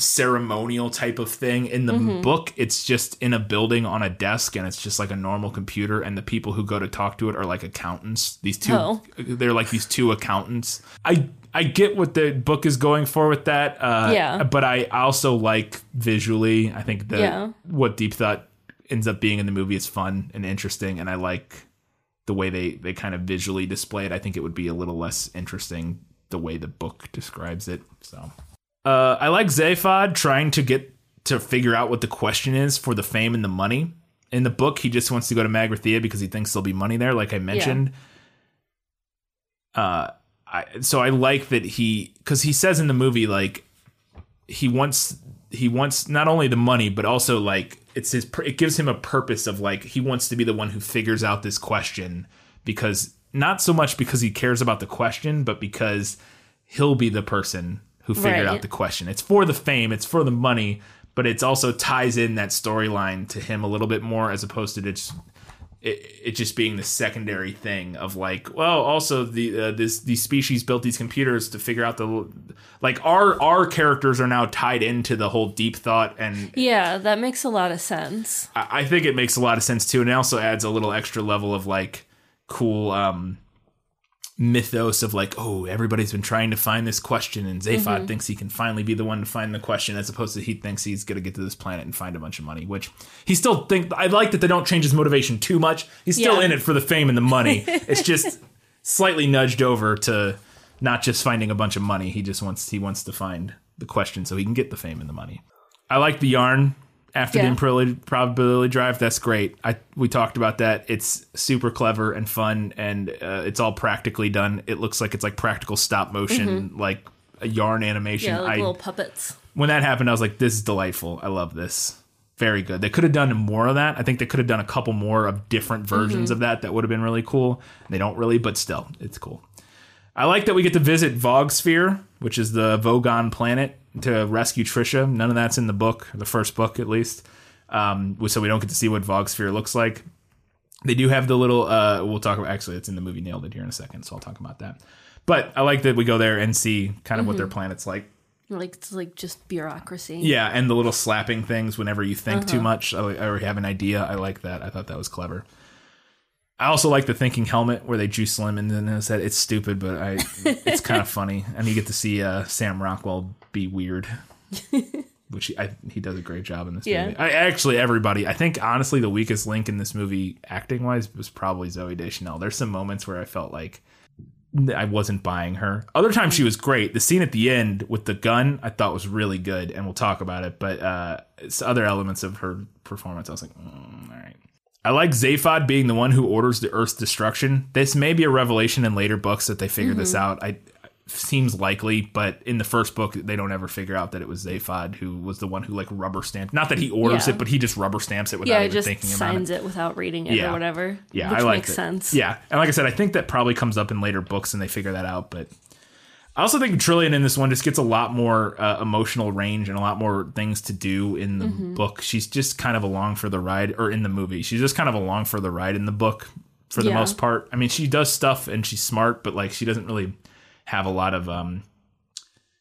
ceremonial type of thing in the book it's just in a building on a desk and it's just like a normal computer and the people who go to talk to it are like accountants these two Oh. they're like these two accountants i i get what the book is going for with that uh Yeah. but i also like visually i think that Yeah. what deep thought ends up being in the movie is fun and interesting and i like the way they they kind of visually display it i think it would be a little less interesting the way the book describes it so uh, I like Zaphod trying to get to figure out what the question is for the fame and the money. In the book, he just wants to go to Magrathea because he thinks there'll be money there, like I mentioned. Uh, I, so I like that he because he says in the movie like he wants he wants not only the money but also like it's his it gives him a purpose of like he wants to be the one who figures out this question because not so much because he cares about the question but because he'll be the person who figured Right. out the question it's for the fame it's for the money but it also ties in that storyline to him a little bit more as opposed to just it, it just being the secondary thing of like well also the uh, this these species built these computers to figure out the like our our characters are now tied into the whole deep thought and Yeah, that makes a lot of sense. I I think it makes a lot of sense too, and it also adds a little extra level of like cool um mythos of like, oh, everybody's been trying to find this question, and Zaphod mm-hmm. thinks he can finally be the one to find the question, as opposed to he thinks he's gonna get to this planet and find a bunch of money. Which he still think. I like that they don't change his motivation too much. He's still Yeah. in it for the fame and the money. [LAUGHS] it's just slightly nudged over to not just finding a bunch of money. He just wants he wants to find the question so he can get the fame and the money. I like the yarn after Yeah. the improbability, probability drive. That's great. I we talked about that. It's super clever and fun, and uh, it's all practically done. It looks like it's like practical stop motion, like a yarn animation. Mm-hmm. Yeah, like I, little puppets. when that happened, I was like, "This is delightful. I love this. Very good." They could have done more of that. I think they could have done a couple more of different versions Mm-hmm. of that. That would have been really cool. They don't really, but still, it's cool. I like that we get to visit Vogsphere, which is the Vogon planet, to rescue Trisha. None of that's in the book, the first book at least. Um, so we don't get to see what Vogsphere looks like. They do have the little. Uh, we'll talk about. Actually, it's in the movie Nailed It here in a second, so I'll talk about that. But I like that we go there and see kind of what their planet's like. Like it's like just bureaucracy. Yeah, and the little slapping things whenever you think too much I, I already have an idea. I like that. I thought that was clever. I also like the thinking helmet where they juice Slim and then said it's stupid, but I [LAUGHS] it's kind of funny, and you get to see uh, Sam Rockwell be weird, [LAUGHS] which he, I, he does a great job in this Yeah. movie. I actually everybody. I think honestly the weakest link in this movie acting wise was probably Zooey Deschanel. There's some moments where I felt like I wasn't buying her. Other times she was great. The scene at the end with the gun I thought was really good, and we'll talk about it. But uh, it's other elements of her performance, I was like, mm, all right. I like Zaphod being the one who orders the Earth's destruction. This may be a revelation in later books that they figure this mm-hmm. out. I seems likely, but in the first book, they don't ever figure out that it was Zaphod who was the one who like rubber stamped. Not that he orders Yeah. it, but he just rubber stamps it without Yeah, even just thinking about signs it. it. without reading it Yeah. or whatever. Yeah, which I like makes it. sense. Yeah, and like I said, I think that probably comes up in later books and they figure that out. But I also think Trillian in this one just gets a lot more uh, emotional range and a lot more things to do in the Mm-hmm. book. She's just kind of along for the ride, or in the movie, she's just kind of along for the ride in the book for the Yeah. most part. I mean, she does stuff and she's smart, but like she doesn't really have a lot of um.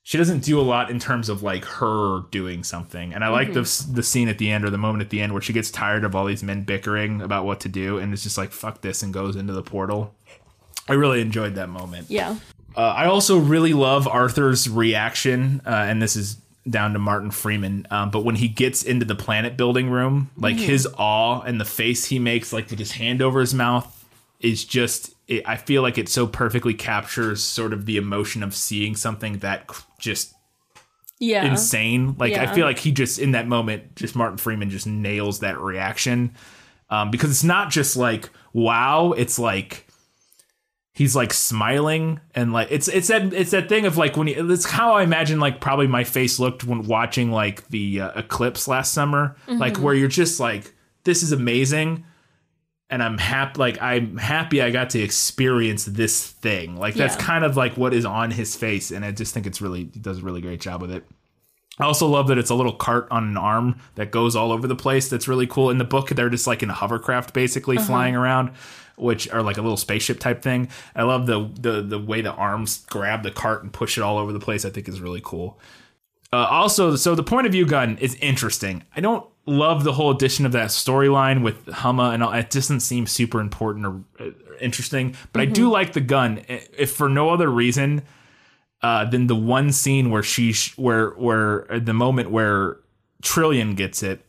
She doesn't do a lot in terms of like her doing something, and I like the the scene at the end or the moment at the end where she gets tired of all these men bickering about what to do, and it's just like fuck this and goes into the portal. I really enjoyed that moment. Yeah. Uh, I also really love Arthur's reaction, uh, and this is down to Martin Freeman. Um, but when he gets into the planet building room, like his awe and the face he makes, like with his hand over his mouth, is just. It, I feel like it so perfectly captures sort of the emotion of seeing something that just Yeah. insane. Like I feel like he just in that moment, just Martin Freeman just nails that reaction um, because it's not just like wow, it's like he's like smiling and like it's it's that it's that thing of like when you, it's how I imagine like probably my face looked when watching like the uh, eclipse last summer, like where you're just like this is amazing. And I'm happy, like I'm happy I got to experience this thing. Like that's Yeah. kind of like what is on his face, and I just think it's really he does a really great job with it. I also love that it's a little cart on an arm that goes all over the place. That's really cool. In the book, they're just like in a hovercraft, basically flying around, which are like a little spaceship type thing. I love the the the way the arms grab the cart and push it all over the place. I think is really cool. Uh, also, so the point of view gun is interesting. I don't love the whole addition of that storyline with Humma and all. It doesn't seem super important or, uh, interesting, but I do like the gun. If for no other reason uh, than the one scene where she, sh- where, where uh, the moment where Trillian gets it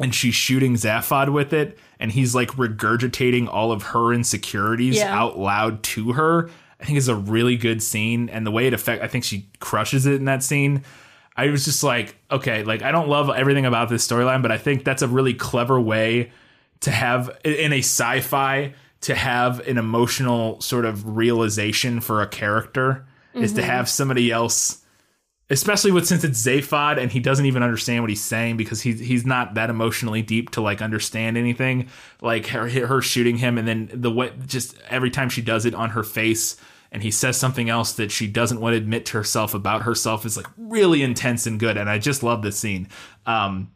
and she's shooting Zaphod with it, and he's like regurgitating all of her insecurities Yeah. out loud to her. I think is a really good scene, and the way it affect, I think she crushes it in that scene. I was just like, okay, like I don't love everything about this storyline, but I think that's a really clever way to have in a sci-fi to have an emotional sort of realization for a character is to mm-hmm. have somebody else especially with since it's Zaphod and he doesn't even understand what he's saying because he's he's not that emotionally deep to like understand anything. Like her her shooting him and then the way just every time she does it on her face and he says something else that she doesn't want to admit to herself about herself is like really intense and good and I just love this scene. Um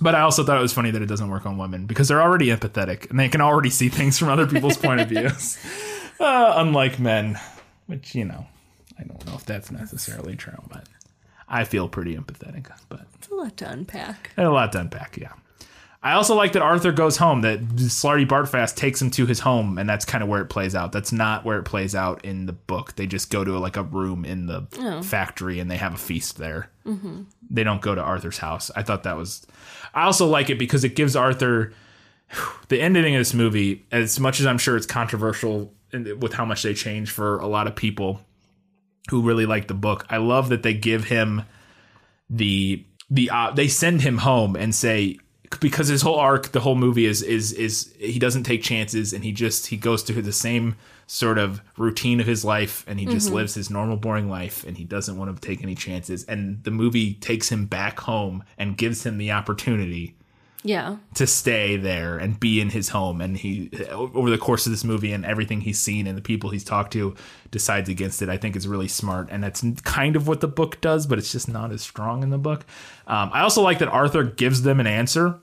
but I also thought it was funny that it doesn't work on women because they're already empathetic and they can already see things from other people's point of views. [LAUGHS] Uh, unlike men, which, you know, I don't know if that's necessarily true, but I feel pretty empathetic. But It's a lot to unpack. and a lot to unpack, yeah. I also like that Arthur goes home, that Slartibartfast takes him to his home, and that's kind of where it plays out. That's not where it plays out in the book. They just go to like a room in the oh. factory and they have a feast there. Mm-hmm. They don't go to Arthur's house. I thought that was. I also like it because it gives Arthur [SIGHS] the ending of this movie, as much as I'm sure it's controversial with how much they change for a lot of people who really like the book. I love that they give him the the uh, they send him home and say because his whole arc, the whole movie is is is he doesn't take chances and he just he goes through the same sort of routine of his life and he just lives his normal boring life and he doesn't want to take any chances and the movie takes him back home and gives him the opportunity Yeah. to stay there and be in his home. And he over the course of this movie and everything he's seen and the people he's talked to decides against it i think is really smart. And that's kind of what the book does but it's just not as strong in the book. Um, i also like that arthur gives them an answer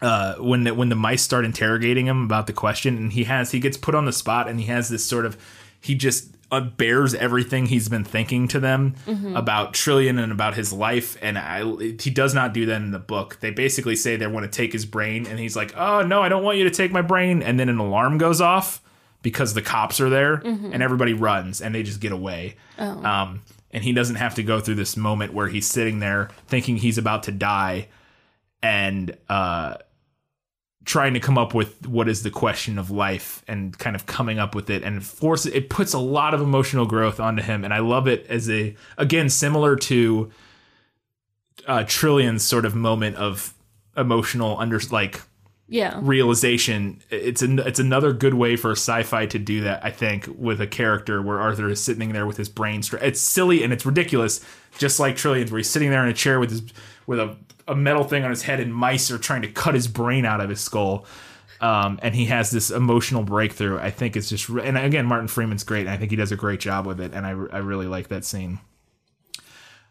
uh, when the, when the mice start interrogating him about the question. And he has he gets put on the spot and he has this sort of he just uh, bears everything he's been thinking to them about Trillian and about his life and I, he does not do that in the book. They basically say they want to take his brain and he's like, "Oh no, I don't want you to take my brain." And then an alarm goes off because the cops are there and everybody runs and they just get away. Um, and he doesn't have to go through this moment where he's sitting there thinking he's about to die and uh trying to come up with what is the question of life and kind of coming up with it and force it puts a lot of emotional growth onto him and I love it as a again similar to uh Trillian's sort of moment of emotional under like Yeah. realization it's an, it's another good way for sci-fi to do that i think with a character where arthur is sitting there with his brain stra- it's silly and it's ridiculous just like trillian's where he's sitting there in a chair with his with a, a metal thing on his head and mice are trying to cut his brain out of his skull um, and he has this emotional breakthrough i think it's just re- and again martin freeman's great and i think he does a great job with it and i, I really like that scene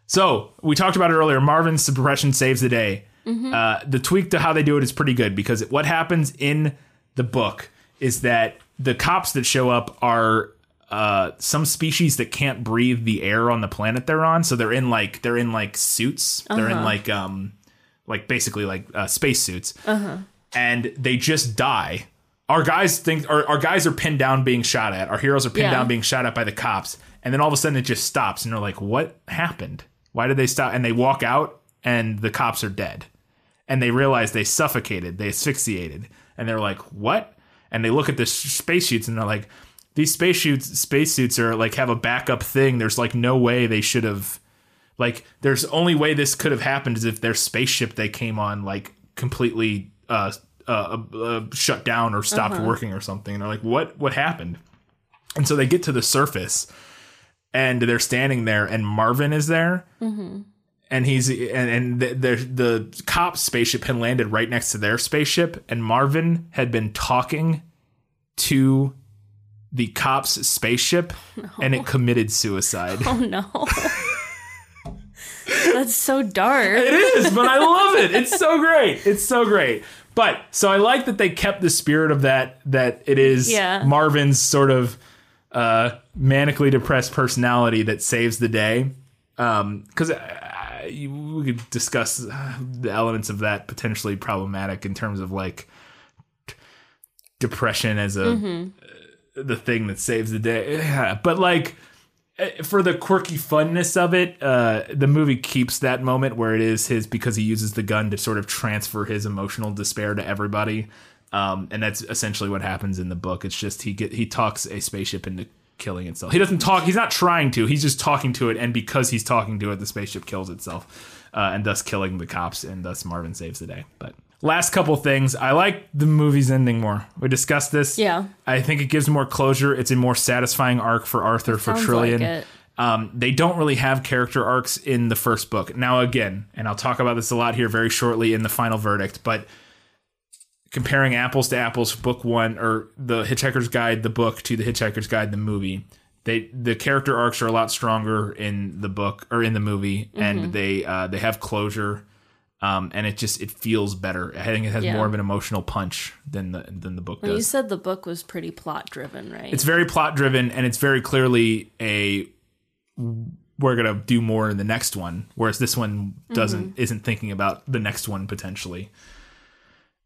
so we talked about it earlier. Marvin's suppression saves the day. Uh, the tweak to how they do it is pretty good because what happens in the book is that the cops that show up are uh, some species that can't breathe the air on the planet they're on. So they're in like they're in like suits. They're in like um like basically like uh, space suits, and they just die. Our guys think our, our guys are pinned down being shot at. Our heroes are pinned Yeah. down being shot at by the cops, and then all of a sudden it just stops, and they're like, "What happened? Why did they stop?" And they walk out, and the cops are dead and they realize they suffocated, they asphyxiated, and they're like, "What?" And they look at the spacesuits and they're like, "These spacesuits, spacesuits are like have a backup thing. There's like no way they should have, like, there's only way this could have happened is if their spaceship they came on like completely uh, uh, uh shut down or stopped working or something." And they're like, "What? What happened?" And so they get to the surface, and they're standing there, and Marvin is there and he's and, and the, the the cop spaceship had landed right next to their spaceship and marvin had been talking to the cop's spaceship and it committed suicide. Oh no. That's so dark. it is but i love it. It's so great. It's so great. But so i like that they kept the spirit of that that it is Yeah. marvin's sort of uh manically depressed personality that saves the day. Um because we could discuss uh, the elements of that potentially problematic in terms of like depression as a uh, the thing that saves the day. Yeah, [SIGHS] but like eh, for the quirky funness of it uh the movie keeps that moment where it is his because he uses the gun to sort of transfer his emotional despair to everybody. Um and that's essentially what happens in the book. It's just he get he talks a spaceship into killing itself. He doesn't talk he's not trying to he's just talking to it and because he's talking to it the spaceship kills itself uh, and thus killing the cops and thus marvin saves the day. But last couple things i like the movie's ending more we discussed this Yeah. I think it gives more closure. It's a more satisfying arc for Arthur for Sounds Trillian. like it. Um, they don't really have character arcs in the first book. Now, again, and I'll talk about this a lot here very shortly in the final verdict, but comparing apples to apples, book one or the Hitchhiker's Guide, the book, to the Hitchhiker's Guide, the movie, they the character arcs are a lot stronger in the book or in the movie, Mm-hmm. and they uh, they have closure. Um, and it just it feels better. I think it has Yeah. more of an emotional punch than the than the book Well, you said the book was pretty plot driven, right? It's very plot driven, and it's very clearly a we're gonna do more in the next one, whereas this one doesn't isn't thinking about the next one potentially.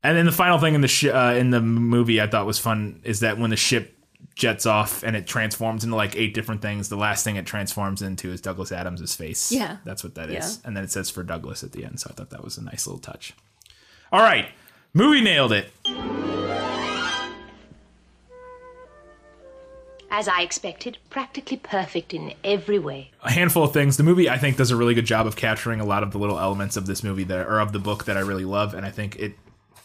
And then the final thing in the sh- uh, in the movie I thought was fun is that when the ship jets off and it transforms into like eight different things, the last thing it transforms into is Douglas Adams' face. Yeah. that's what that is. Yeah. And then it says for Douglas at the end, so I thought that was a nice little touch. All right, movie nailed it. As I expected, practically perfect in every way. a handful of things. The movie, I think, does a really good job of capturing a lot of the little elements of this movie that or of the book that I really love, and I think it.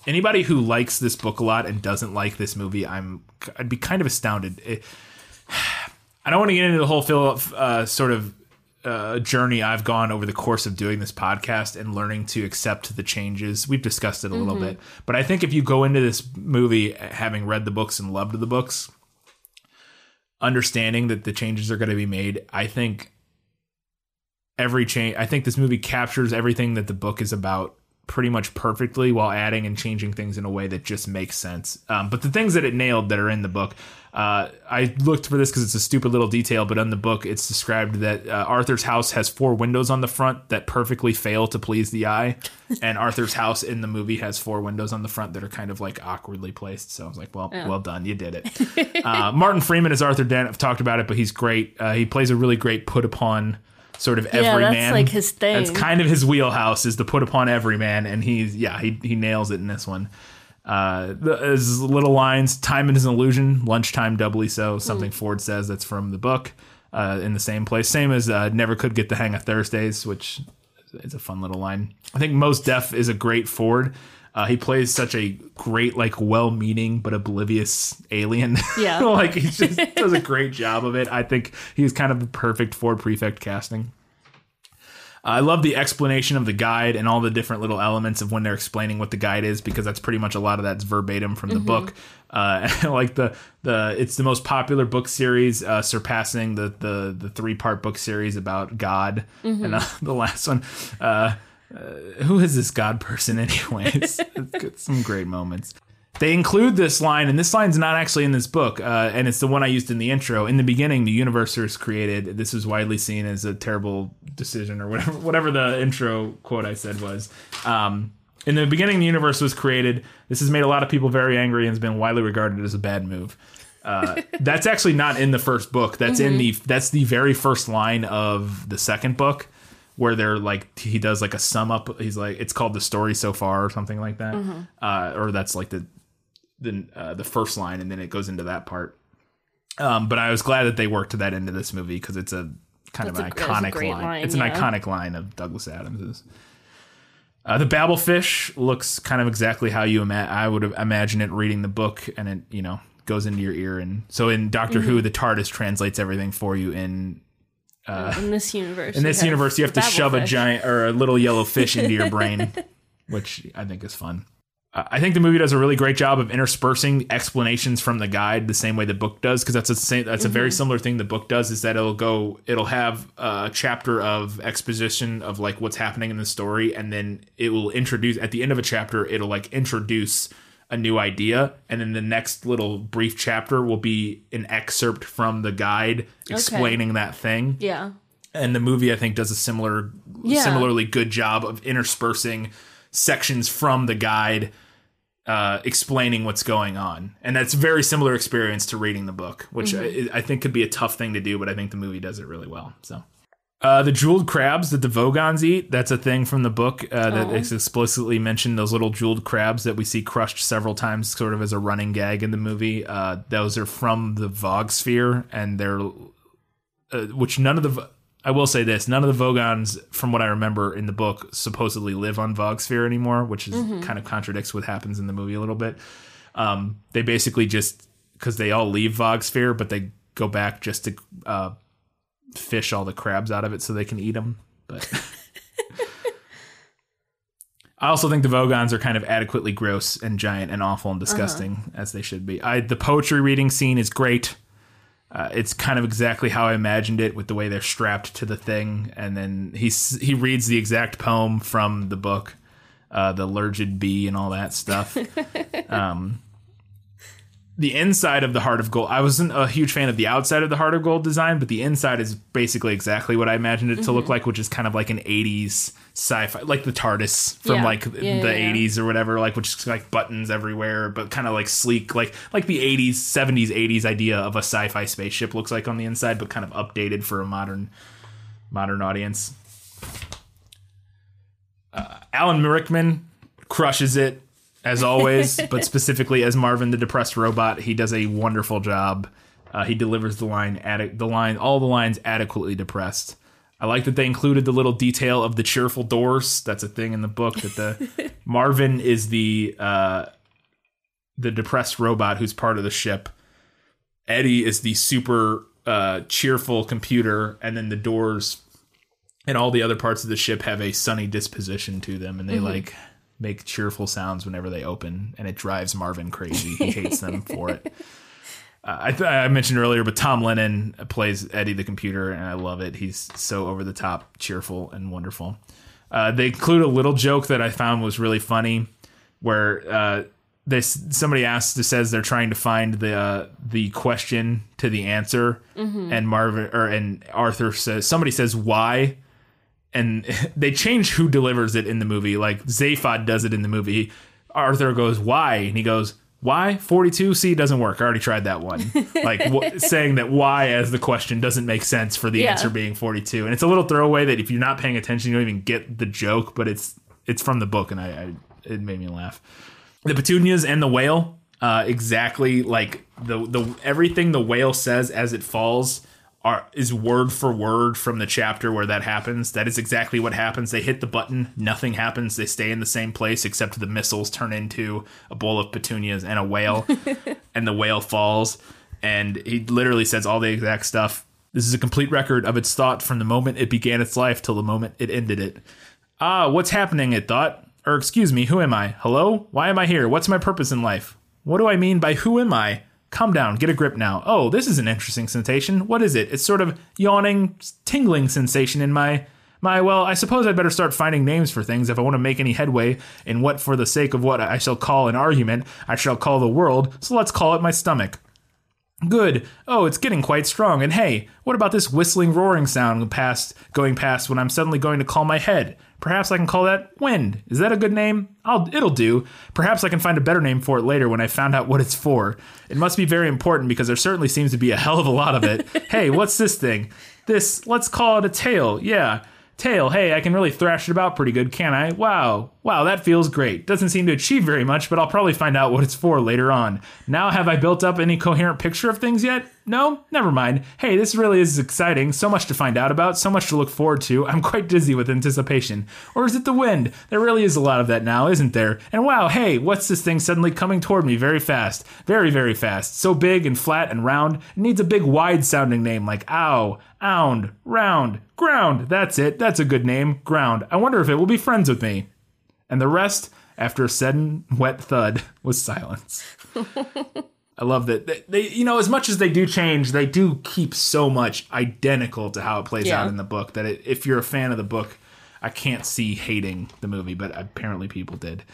Anybody who likes this book a lot and doesn't like this movie, I'm I'd be kind of astounded. It, [SIGHS] I don't want to get into the whole feel uh, sort of uh, journey I've gone over the course of doing this podcast and learning to accept the changes. We've discussed it a little bit, but I think if you go into this movie having read the books and loved the books, understanding that the changes are going to be made, I think every change. I think this movie captures everything that the book is about pretty much perfectly while adding and changing things in a way that just makes sense. Um, but the things that it nailed that are in the book, uh, I looked for this because it's a stupid little detail, but in the book it's described that uh, Arthur's house has four windows on the front that perfectly fail to please the eye, [LAUGHS] and Arthur's house in the movie has four windows on the front that are kind of like awkwardly placed. So I was like, well, well done, you did it. [LAUGHS] uh, Martin Freeman is Arthur Dent. I've talked about it, but he's great. Uh, he plays a really great put upon sort of every Yeah, that's everyman. like his thing. That's kind of his wheelhouse is the put upon every man, and he's yeah he he nails it in this one. Uh, the, there's little lines. Time is an illusion. Lunchtime doubly so. Something Ford says that's from the book. Uh, in the same place, same as uh, never could get the hang of Thursdays, which is a fun little line. I think Mos Def is a great Ford. Uh, he plays such a great, like, well-meaning but oblivious alien. [LAUGHS] Yeah. like he just does a great job of it. I think he's kind of the perfect Ford prefect casting. I love the explanation of the guide and all the different little elements of when they're explaining what the guide is because that's pretty much a lot of that's verbatim from the book. Uh, [LAUGHS] like the the it's the most popular book series, uh, surpassing the the the three part book series about God and uh, [LAUGHS] the last one. Uh, who is this God person, [LAUGHS] anyways? got some great moments. They include this line, and this line's not actually in this book, uh, and it's the one I used in the intro. In the beginning, the universe was created. This was widely seen as a terrible decision, or whatever, [LAUGHS] whatever the intro quote I said was. Um, in the beginning, the universe was created. This has made a lot of people very angry and has been widely regarded as a bad move. Uh, [LAUGHS] that's actually not in the first book. That's in the that's the very first line of the second book, where they're like he does like a sum up. He's like it's called the story so far or something like that, uh, or that's like the the uh, the first line, and then it goes into that part. Um, but I was glad that they worked to that into this movie because it's a kind That's of an a- iconic line. line, It's an iconic line of Douglas Adams's. Uh, the Babelfish looks kind of exactly how you ima- I would imagine it reading the book, and it you know goes into your ear. And so in Doctor Mm-hmm. Who, the TARDIS translates everything for you. In in this universe. in this universe, you have to shove a giant or a little yellow [LAUGHS] fish into your brain, which I think is fun. Uh, I think the movie does a really great job of interspersing explanations from the guide the same way the book does because that's a same, that's a very similar thing the book does is that it'll go it'll have a chapter of exposition of like what's happening in the story and then it will introduce at the end of a chapter it'll like introduce a new idea and then the next little brief chapter will be an excerpt from the guide explaining that thing. Yeah. and the movie I think does a similar Yeah. similarly good job of interspersing sections from the guide uh, explaining what's going on. And that's very similar experience to reading the book which I, I think could be a tough thing to do but I think the movie does it really well so uh, the jeweled crabs that the Vogons eat, that's a thing from the book uh, that is explicitly mentioned. Those little jeweled crabs that we see crushed several times, sort of as a running gag in the movie. Uh, those are from the Vogsphere, and they're uh, which none of the I will say this none of the Vogons from what I remember in the book supposedly live on Vogsphere anymore which is kind of contradicts what happens in the movie a little bit um, they basically just because they all leave Vogsphere but they go back just to uh, fish all the crabs out of it so they can eat them but [LAUGHS] I also think the Vogons are kind of adequately gross and giant and awful and disgusting as they should be. I the poetry reading scene is great. Uh, it's kind of exactly how I imagined it with the way they're strapped to the thing, and then he he reads the exact poem from the book, uh, the Lurgid Bee and all that stuff. [LAUGHS] um, the inside of the Heart of Gold, I wasn't a huge fan of the outside of the Heart of Gold design, but the inside is basically exactly what I imagined it to look like, which is kind of like an '80s sci-fi, like the TARDIS from Yeah. like Yeah, the yeah. '80s or whatever, like which is like buttons everywhere, but kind of like sleek, like like the '80s, '70s, '80s idea of a sci-fi spaceship looks like on the inside, but kind of updated for a modern modern audience. Uh, Alan Rickman crushes it as always, but specifically as Marvin the depressed robot, he does a wonderful job. Uh, he delivers the line, adi- the line, all the lines adequately depressed. I like that they included the little detail of the cheerful doors. That's a thing in the book that the [LAUGHS] Marvin is the uh, the depressed robot who's part of the ship. Eddie is the super uh, cheerful computer, and then the doors and all the other parts of the ship have a sunny disposition to them, and they like make cheerful sounds whenever they open, and it drives Marvin crazy. He hates them for it. [LAUGHS] Uh, I, th- I mentioned earlier, but Tom Lennon plays Eddie the computer, and I love it. He's so over the top, cheerful, and wonderful. Uh, they include a little joke that I found was really funny, where uh, this somebody asks, says they're trying to find the uh, the question to the answer, and Marvin or and Arthur says somebody says why, and [LAUGHS] they change who delivers it in the movie. Like Zaphod does it in the movie. Arthur goes why, and he goes why 42 c doesn't work i already tried that one [LAUGHS] like saying that why as the question doesn't make sense for the Yeah. answer being 42 and it's a little throwaway that if you're not paying attention you don't even get the joke but it's it's from the book and i, I it made me laugh the petunias and the whale uh, exactly like the the everything the whale says as it falls are is word for word from the chapter where that happens that is exactly what happens they hit the button nothing happens they stay in the same place except the missiles turn into a bowl of petunias and a whale [LAUGHS] and the whale falls and he literally says all the exact stuff this is a complete record of its thought from the moment it began its life till the moment it ended it ah what's happening it thought or excuse me, who am I? Hello? Why am I here? What's my purpose in life? What do I mean by who am I? Calm down, get a grip now. Oh, this is an interesting sensation. What is it? It's sort of yawning, tingling sensation in my my well, I suppose I'd better start finding names for things if I want to make any headway in what for the sake of what I shall call an argument, I shall call the world, so let's call it my stomach. Good. Oh, it's getting quite strong. And hey, what about this whistling roaring sound past going past when I'm suddenly going to call my head? Perhaps I can call that wind. Is that a good name? I'll it'll do. Perhaps I can find a better name for it later when I found out what it's for. It must be very important because there certainly seems to be a hell of a lot of it. [LAUGHS] hey, what's this thing? This let's call it a tail. Yeah. Tail, hey, I can really thrash it about pretty good, can I? Wow. Wow, that feels great. Doesn't seem to achieve very much, but I'll probably find out what it's for later on. Now, have I built up any coherent picture of things yet? No? Never mind. Hey, this really is exciting. So much to find out about, so much to look forward to. I'm quite dizzy with anticipation. Or is it the wind? There really is a lot of that now, isn't there? And wow, hey, what's this thing suddenly coming toward me very fast? Very, very fast. So big and flat and round. It needs a big, wide sounding name like ow, ound, round, ground. That's it. That's a good name. Ground. I wonder if it will be friends with me. And the rest, after a sudden wet thud, [LAUGHS] was silence. [LAUGHS] I love that they, they, you know, as much as they do change, they do keep so much identical to how it plays Yeah. out in the book that it, if you're a fan of the book, I can't see hating the movie, but apparently people did.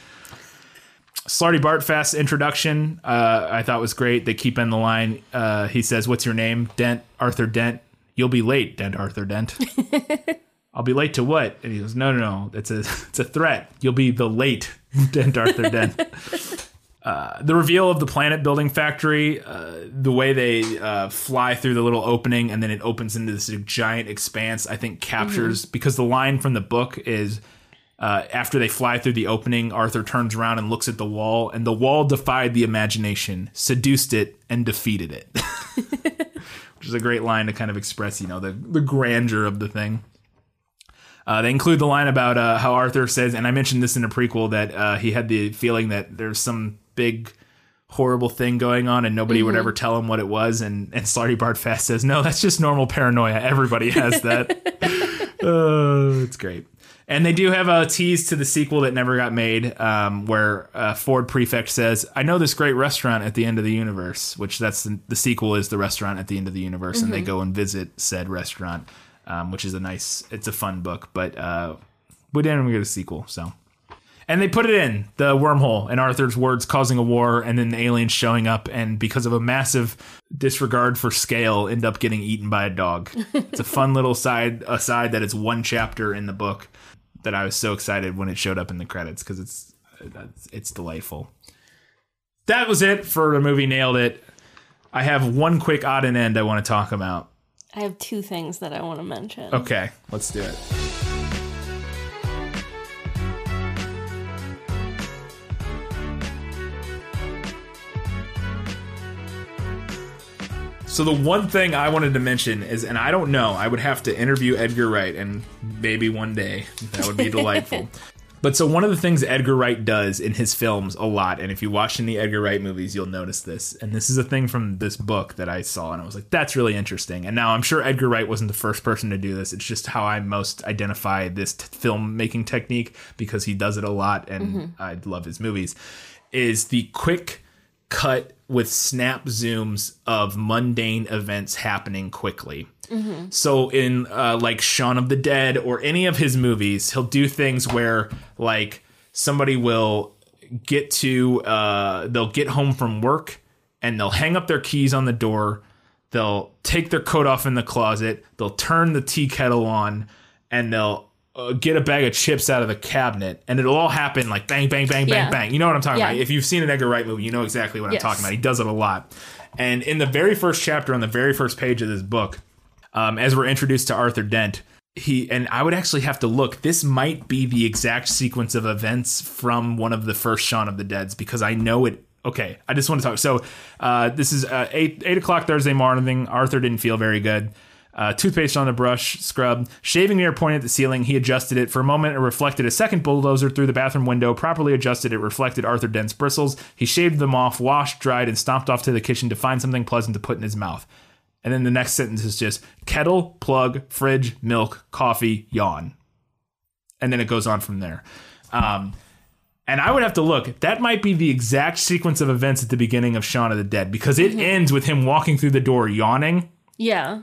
Slartibartfast's introduction, uh, I thought was great. They keep in the line. Uh, he says, "What's your name?" Dent Arthur Dent. You'll be late, Dent Arthur Dent. [LAUGHS] I'll be late to what? And he goes, No, no, no. It's a [LAUGHS] it's a threat. You'll be the late Dent Arthur Dent. Uh, the reveal of the planet building factory, uh, the way they uh, fly through the little opening and then it opens into this giant expanse, I think captures because the line from the book is uh, after they fly through the opening, Arthur turns around and looks at the wall, and the wall defied the imagination, seduced it, and defeated it. [LAUGHS] [LAUGHS] Which is a great line to kind of express, you know, the, the grandeur of the thing. Uh, they include the line about uh, how Arthur says, and I mentioned this in a prequel, that uh, he had the feeling that there's some big horrible thing going on and nobody would ever tell him what it was. And, and Slartibartfast says, no, that's just normal paranoia. Everybody has that. [LAUGHS] Oh, it's great. And they do have a tease to the sequel that never got made, um, where uh, Ford Prefect says, "I know this great restaurant at the end of the universe," which that's the, the sequel is the restaurant at the end of the universe, and they go and visit said restaurant, um, which is a nice, it's a fun book, but uh, we didn't even get a sequel, so. And they put it in the wormhole and Arthur's words causing a war, and then the aliens showing up, and because of a massive disregard for scale, end up getting eaten by a dog. [LAUGHS] it's a fun little side aside that it's one chapter in the book that I was so excited when it showed up in the credits because it's it's- it's delightful. That was it for the movie. Nailed it. I have one quick odd and end I want to talk about. I have two things that I want to mention. Okay, let's do it. So the one thing I wanted to mention is, and I don't know, I would have to interview Edgar Wright, and maybe one day that would be [LAUGHS] delightful. But so one of the things Edgar Wright does in his films a lot, and if you watch any Edgar Wright movies, you'll notice this. And this is a thing from this book that I saw, and I was like, "That's really interesting." And now I'm sure Edgar Wright wasn't the first person to do this. It's just how I most identify this t- filmmaking technique because he does it a lot, and mm-hmm. I love his movies. Is the quick cut with snap zooms of mundane events happening quickly. So in uh, like Shaun of the Dead or any of his movies, he'll do things where like somebody will get to uh, they'll get home from work and they'll hang up their keys on the door. They'll take their coat off in the closet. They'll turn the tea kettle on and they'll uh, get a bag of chips out of the cabinet, and it'll all happen like bang, bang, bang, bang, Yeah. bang. You know what I'm talking Yeah. about? If you've seen an Edgar Wright movie, you know exactly what I'm talking about. He does it a lot. And in the very first chapter, on the very first page of this book, um, as we're introduced to Arthur Dent, he and I would actually have to look. This might be the exact sequence of events from one of the first Shaun of the Dead's because I know it. Okay, I just want to talk. So uh, this is uh, eight eight o'clock Thursday morning. Arthur didn't feel very good. Uh, toothpaste on the brush, scrub, shaving mirror pointed at the ceiling. He adjusted it for a moment. It reflected a second bulldozer through the bathroom window. Properly adjusted, it reflected Arthur Dent's bristles. He shaved them off, washed, dried, and stomped off to the kitchen to find something pleasant to put in his mouth. And then the next sentence is just kettle, plug, fridge, milk, coffee, yawn. And then it goes on from there. Um, and I would have to look. That might be the exact sequence of events at the beginning of Shaun of the Dead because it ends with him walking through the door yawning. Yeah.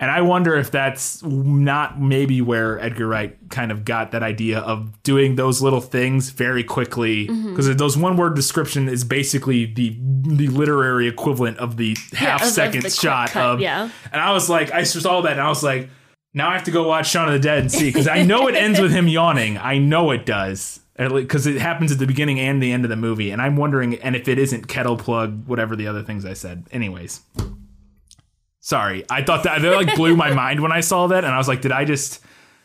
And I wonder if that's not maybe where Edgar Wright kind of got that idea of doing those little things very quickly mm-hmm. because those one word description is basically the the literary equivalent of the half of- of second the shot cut, of yeah. And I was like, I saw that and I was like, now I have to go watch Shaun of the Dead and see because I know it ends with him [LAUGHS] yawning. I know it does because it happens at the beginning and the end of the movie. And I'm wondering, and if it isn't kettle plug, whatever the other things I said. Anyways, sorry, I thought that that like blew my [LAUGHS] mind when I saw that, and I was like, did I just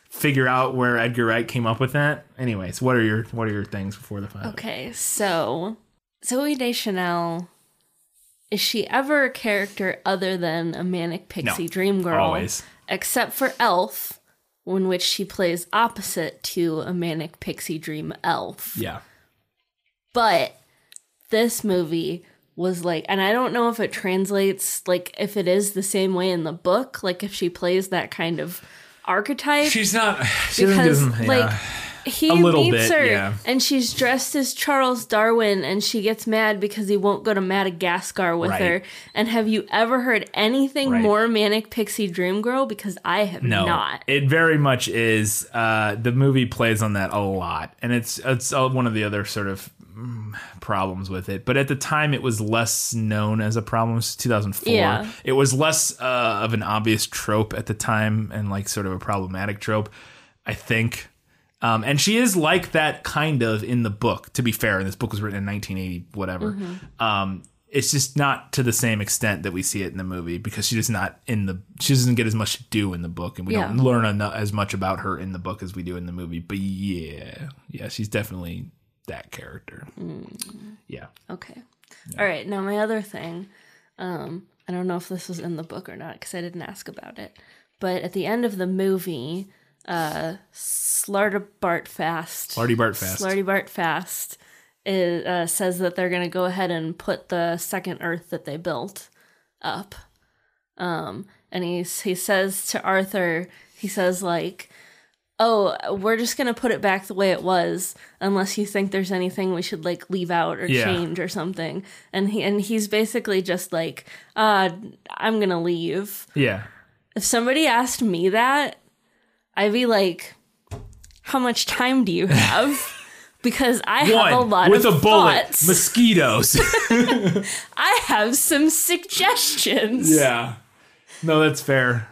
figure out where Edgar Wright came up with that? Anyways, what are your what are your things before the final? Okay, so Zooey Deschanel is she ever a character other than a manic pixie No, dream girl? always. Except for Elf, in which she plays opposite to a manic pixie dream elf. Yeah, But this movie was like and I don't know if it translates like if it is the same way in the book, like if she plays that kind of archetype. she's not. [SIGHS] She because doesn't, yeah. like he A little meets bit, her yeah. and she's dressed as Charles Darwin and she gets mad because he won't go to Madagascar with Right. her. And have you ever heard anything Right. more manic pixie dream girl? Because I have No, not. it very much is. Uh, the movie plays on that a lot, and it's it's uh, one of the other sort of problems with it. But at the time, it was less known as a problem. It was 2004. Yeah. It was less uh, of an obvious trope at the time, and like sort of a problematic trope, I think. Um, and she is like that kind of in the book. To be fair, and this book was written in 1980, whatever. Mm-hmm. Um, it's just not to the same extent that we see it in the movie because she does not in the she doesn't get as much to do in the book, and we don't learn eno- as much about her in the book as we do in the movie. But yeah, yeah, she's definitely that character. Mm. Yeah, Okay. All right. Now my other thing, um, I don't know if this was in the book or not because I didn't ask about it. But at the end of the movie, uh, Slarty Bart Fast, Slartibartfast. Slarty Bart Fast, is, uh, says that they're going to go ahead and put the second Earth that they built up. Um, and he's he says to Arthur, he says like, "Oh, we're just gonna put it back the way it was, unless you think there's anything we should like leave out or Yeah. change or something." And he and he's basically just like, "Uh, I'm gonna leave." yeah. If somebody asked me that, I'd be like, "How much time do you have?" [LAUGHS] Because I have a lot with of a bullet, thoughts. mosquitoes. [LAUGHS] [LAUGHS] I have some suggestions. yeah, no, that's fair.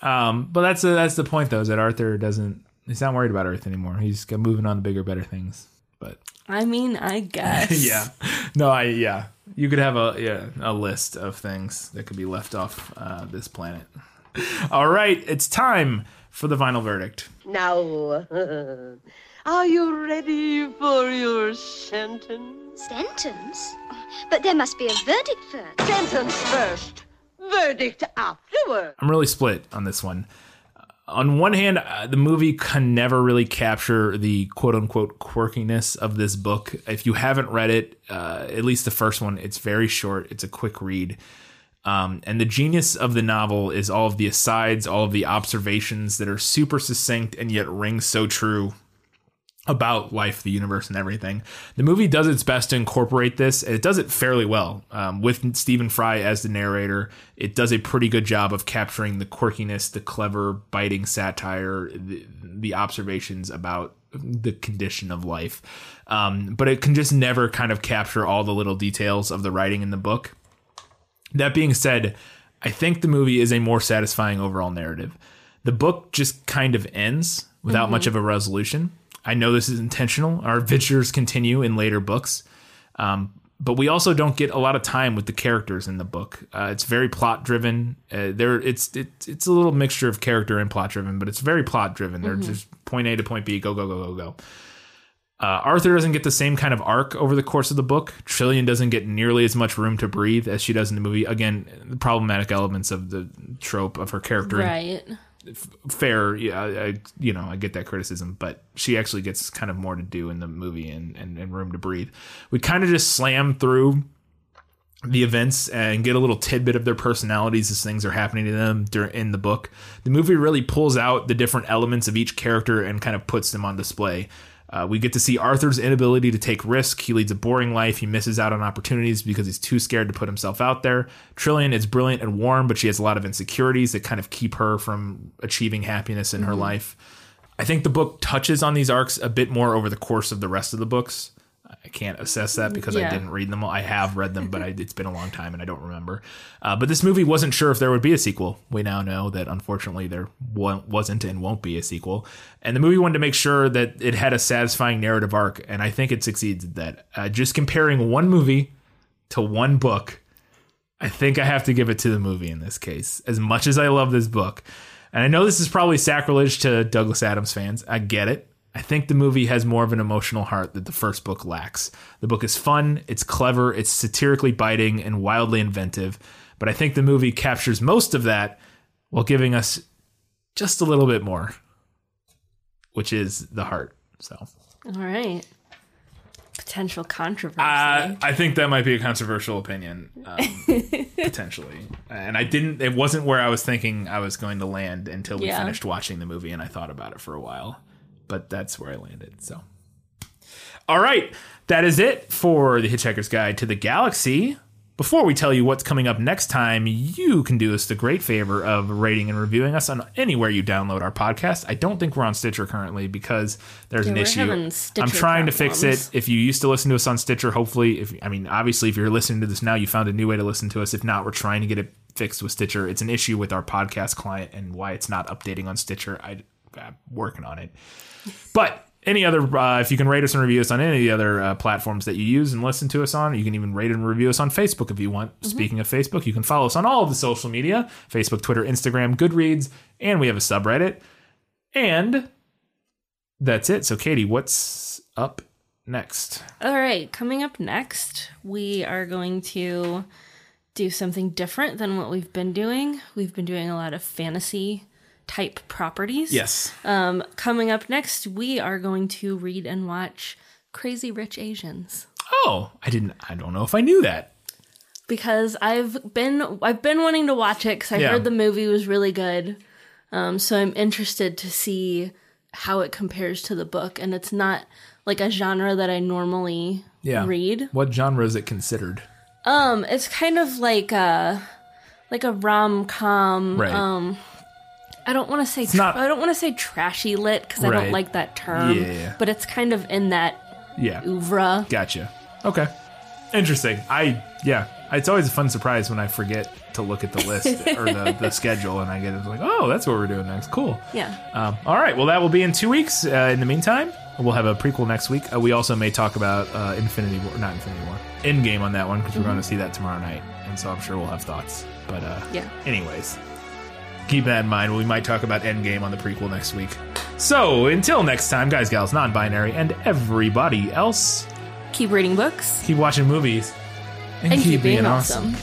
Um, but that's that's the point though, is that Arthur doesn't. He's not worried about Earth anymore. He's moving on to bigger, better things. But I mean, I guess. [LAUGHS] yeah no i yeah you could have a yeah a list of things that could be left off uh, this planet [LAUGHS] all right it's time for the final verdict Now, [LAUGHS] are you ready for your sentence? Sentence? But there must be a verdict first. Sentence first, verdict afterward. i'm really split on this one on one hand uh, the movie can never really capture the quote unquote quirkiness of this book. If you haven't read it uh, at least the first one it's very short it's a quick read. Um, and the genius of the novel is all of the asides, all of the observations that are super succinct and yet ring so true about life, the universe, and everything. The movie does its best to incorporate this, and it does it fairly well. Um, with Stephen Fry as the narrator, it does a pretty good job of capturing the quirkiness, the clever, biting satire, the, the observations about the condition of life. Um, but it can just never kind of capture all the little details of the writing in the book. That being said, I think the movie is a more satisfying overall narrative. The book just kind of ends without Mhm. much of a resolution. I know this is intentional. Our adventures continue in later books. Um, but we also don't get a lot of time with the characters in the book. Uh, it's very plot driven. Uh, there, it's it, it's a little mixture of character and plot driven, but it's very plot driven. They're just point A to point B, go go go go go. Uh, Arthur doesn't get the same kind of arc over the course of the book. Trillian doesn't get nearly as much room to breathe as she does in the movie. Again, the problematic elements of the trope of her character. Right. Fair, yeah, I, you know, I get that criticism, but she actually gets kind of more to do in the movie and, and, and room to breathe. We kind of just slam through the events and get a little tidbit of their personalities as things are happening to them dur- in the book. The movie really pulls out the different elements of each character and kind of puts them on display. Uh, we get to see Arthur's inability to take risk. He leads a boring life. He misses out on opportunities because he's too scared to put himself out there. Trillian is brilliant and warm, but she has a lot of insecurities that kind of keep her from achieving happiness in her life. I think the book touches on these arcs a bit more over the course of the rest of the books. I can't assess that because I didn't read them all. I have read them, but I, it's been a long time and I don't remember. Uh, but this movie wasn't sure if there would be a sequel. We now know that unfortunately there wasn't and won't be a sequel. And the movie wanted to make sure that it had a satisfying narrative arc, and I think it succeeds at that. Uh, just comparing one movie to one book, I think I have to give it to the movie in this case. As much as I love this book, and I know this is probably sacrilege to Douglas Adams fans, I get it. I think the movie has more of an emotional heart that the first book lacks. The book is fun, it's clever, it's satirically biting, and wildly inventive. But I think the movie captures most of that while giving us just a little bit more, which is the heart. So All right. Potential controversy. uh, I think that might be a controversial opinion, um, [LAUGHS] potentially. And I didn't. It wasn't where I was thinking I was going to land until we Yeah. finished watching the movie, and I thought about it for a while. But that's where I landed. So, all right, that is it for the Hitchhiker's Guide to the Galaxy. Before we tell you what's coming up next time, you can do us the great favor of rating and reviewing us on anywhere you download our podcast. I don't think we're on Stitcher currently because there's Yeah, an issue. I'm trying to fix it. If you used to listen to us on Stitcher, hopefully, if I mean, obviously, if you're listening to this now, you found a new way to listen to us. If not, we're trying to get it fixed with Stitcher. It's an issue with our podcast client and why it's not updating on Stitcher. I, I'm working on it. But any other, uh, if you can rate us and review us on any of the other uh, platforms that you use and listen to us on, you can even rate and review us on Facebook if you want. Speaking of Facebook, you can follow us on all of the social media Facebook, Twitter, Instagram, Goodreads, and we have a subreddit. And that's it. So, Katie, what's up next? All right, coming up next, we are going to do something different than what we've been doing. We've been doing a lot of fantasy type properties. Yes. Um, coming up next, we are going to read and watch Crazy Rich Asians Oh, I didn't. I don't know if I knew that. because I've been I've been wanting to watch it because I Yeah. heard the movie was really good. Um, so I'm interested to see how it compares to the book, and it's not like a genre that I normally Yeah. read. What genre is it considered? Um, it's kind of like a like a rom com. Right. Um, I don't want to say not- I don't want to say trashy lit because I don't like that term. Yeah. But it's kind of in that Yeah. oeuvre. Gotcha. Okay. Interesting. I yeah. It's always a fun surprise when I forget to look at the list [LAUGHS] or the, the schedule and I get like, oh, that's what we're doing next. Cool. Yeah. Um, all right. Well, that will be in two weeks. Uh, in the meantime, we'll have a prequel next week. Uh, we also may talk about uh, Infinity War, not Infinity War, Endgame on that one because we're going to see that tomorrow night, and so I'm sure we'll have thoughts. But uh, Yeah. anyways, keep that in mind. We might talk about Endgame on the prequel next week. So until next time, guys, gals, non-binary, and everybody else, Keep reading books keep watching movies and, and keep being awesome.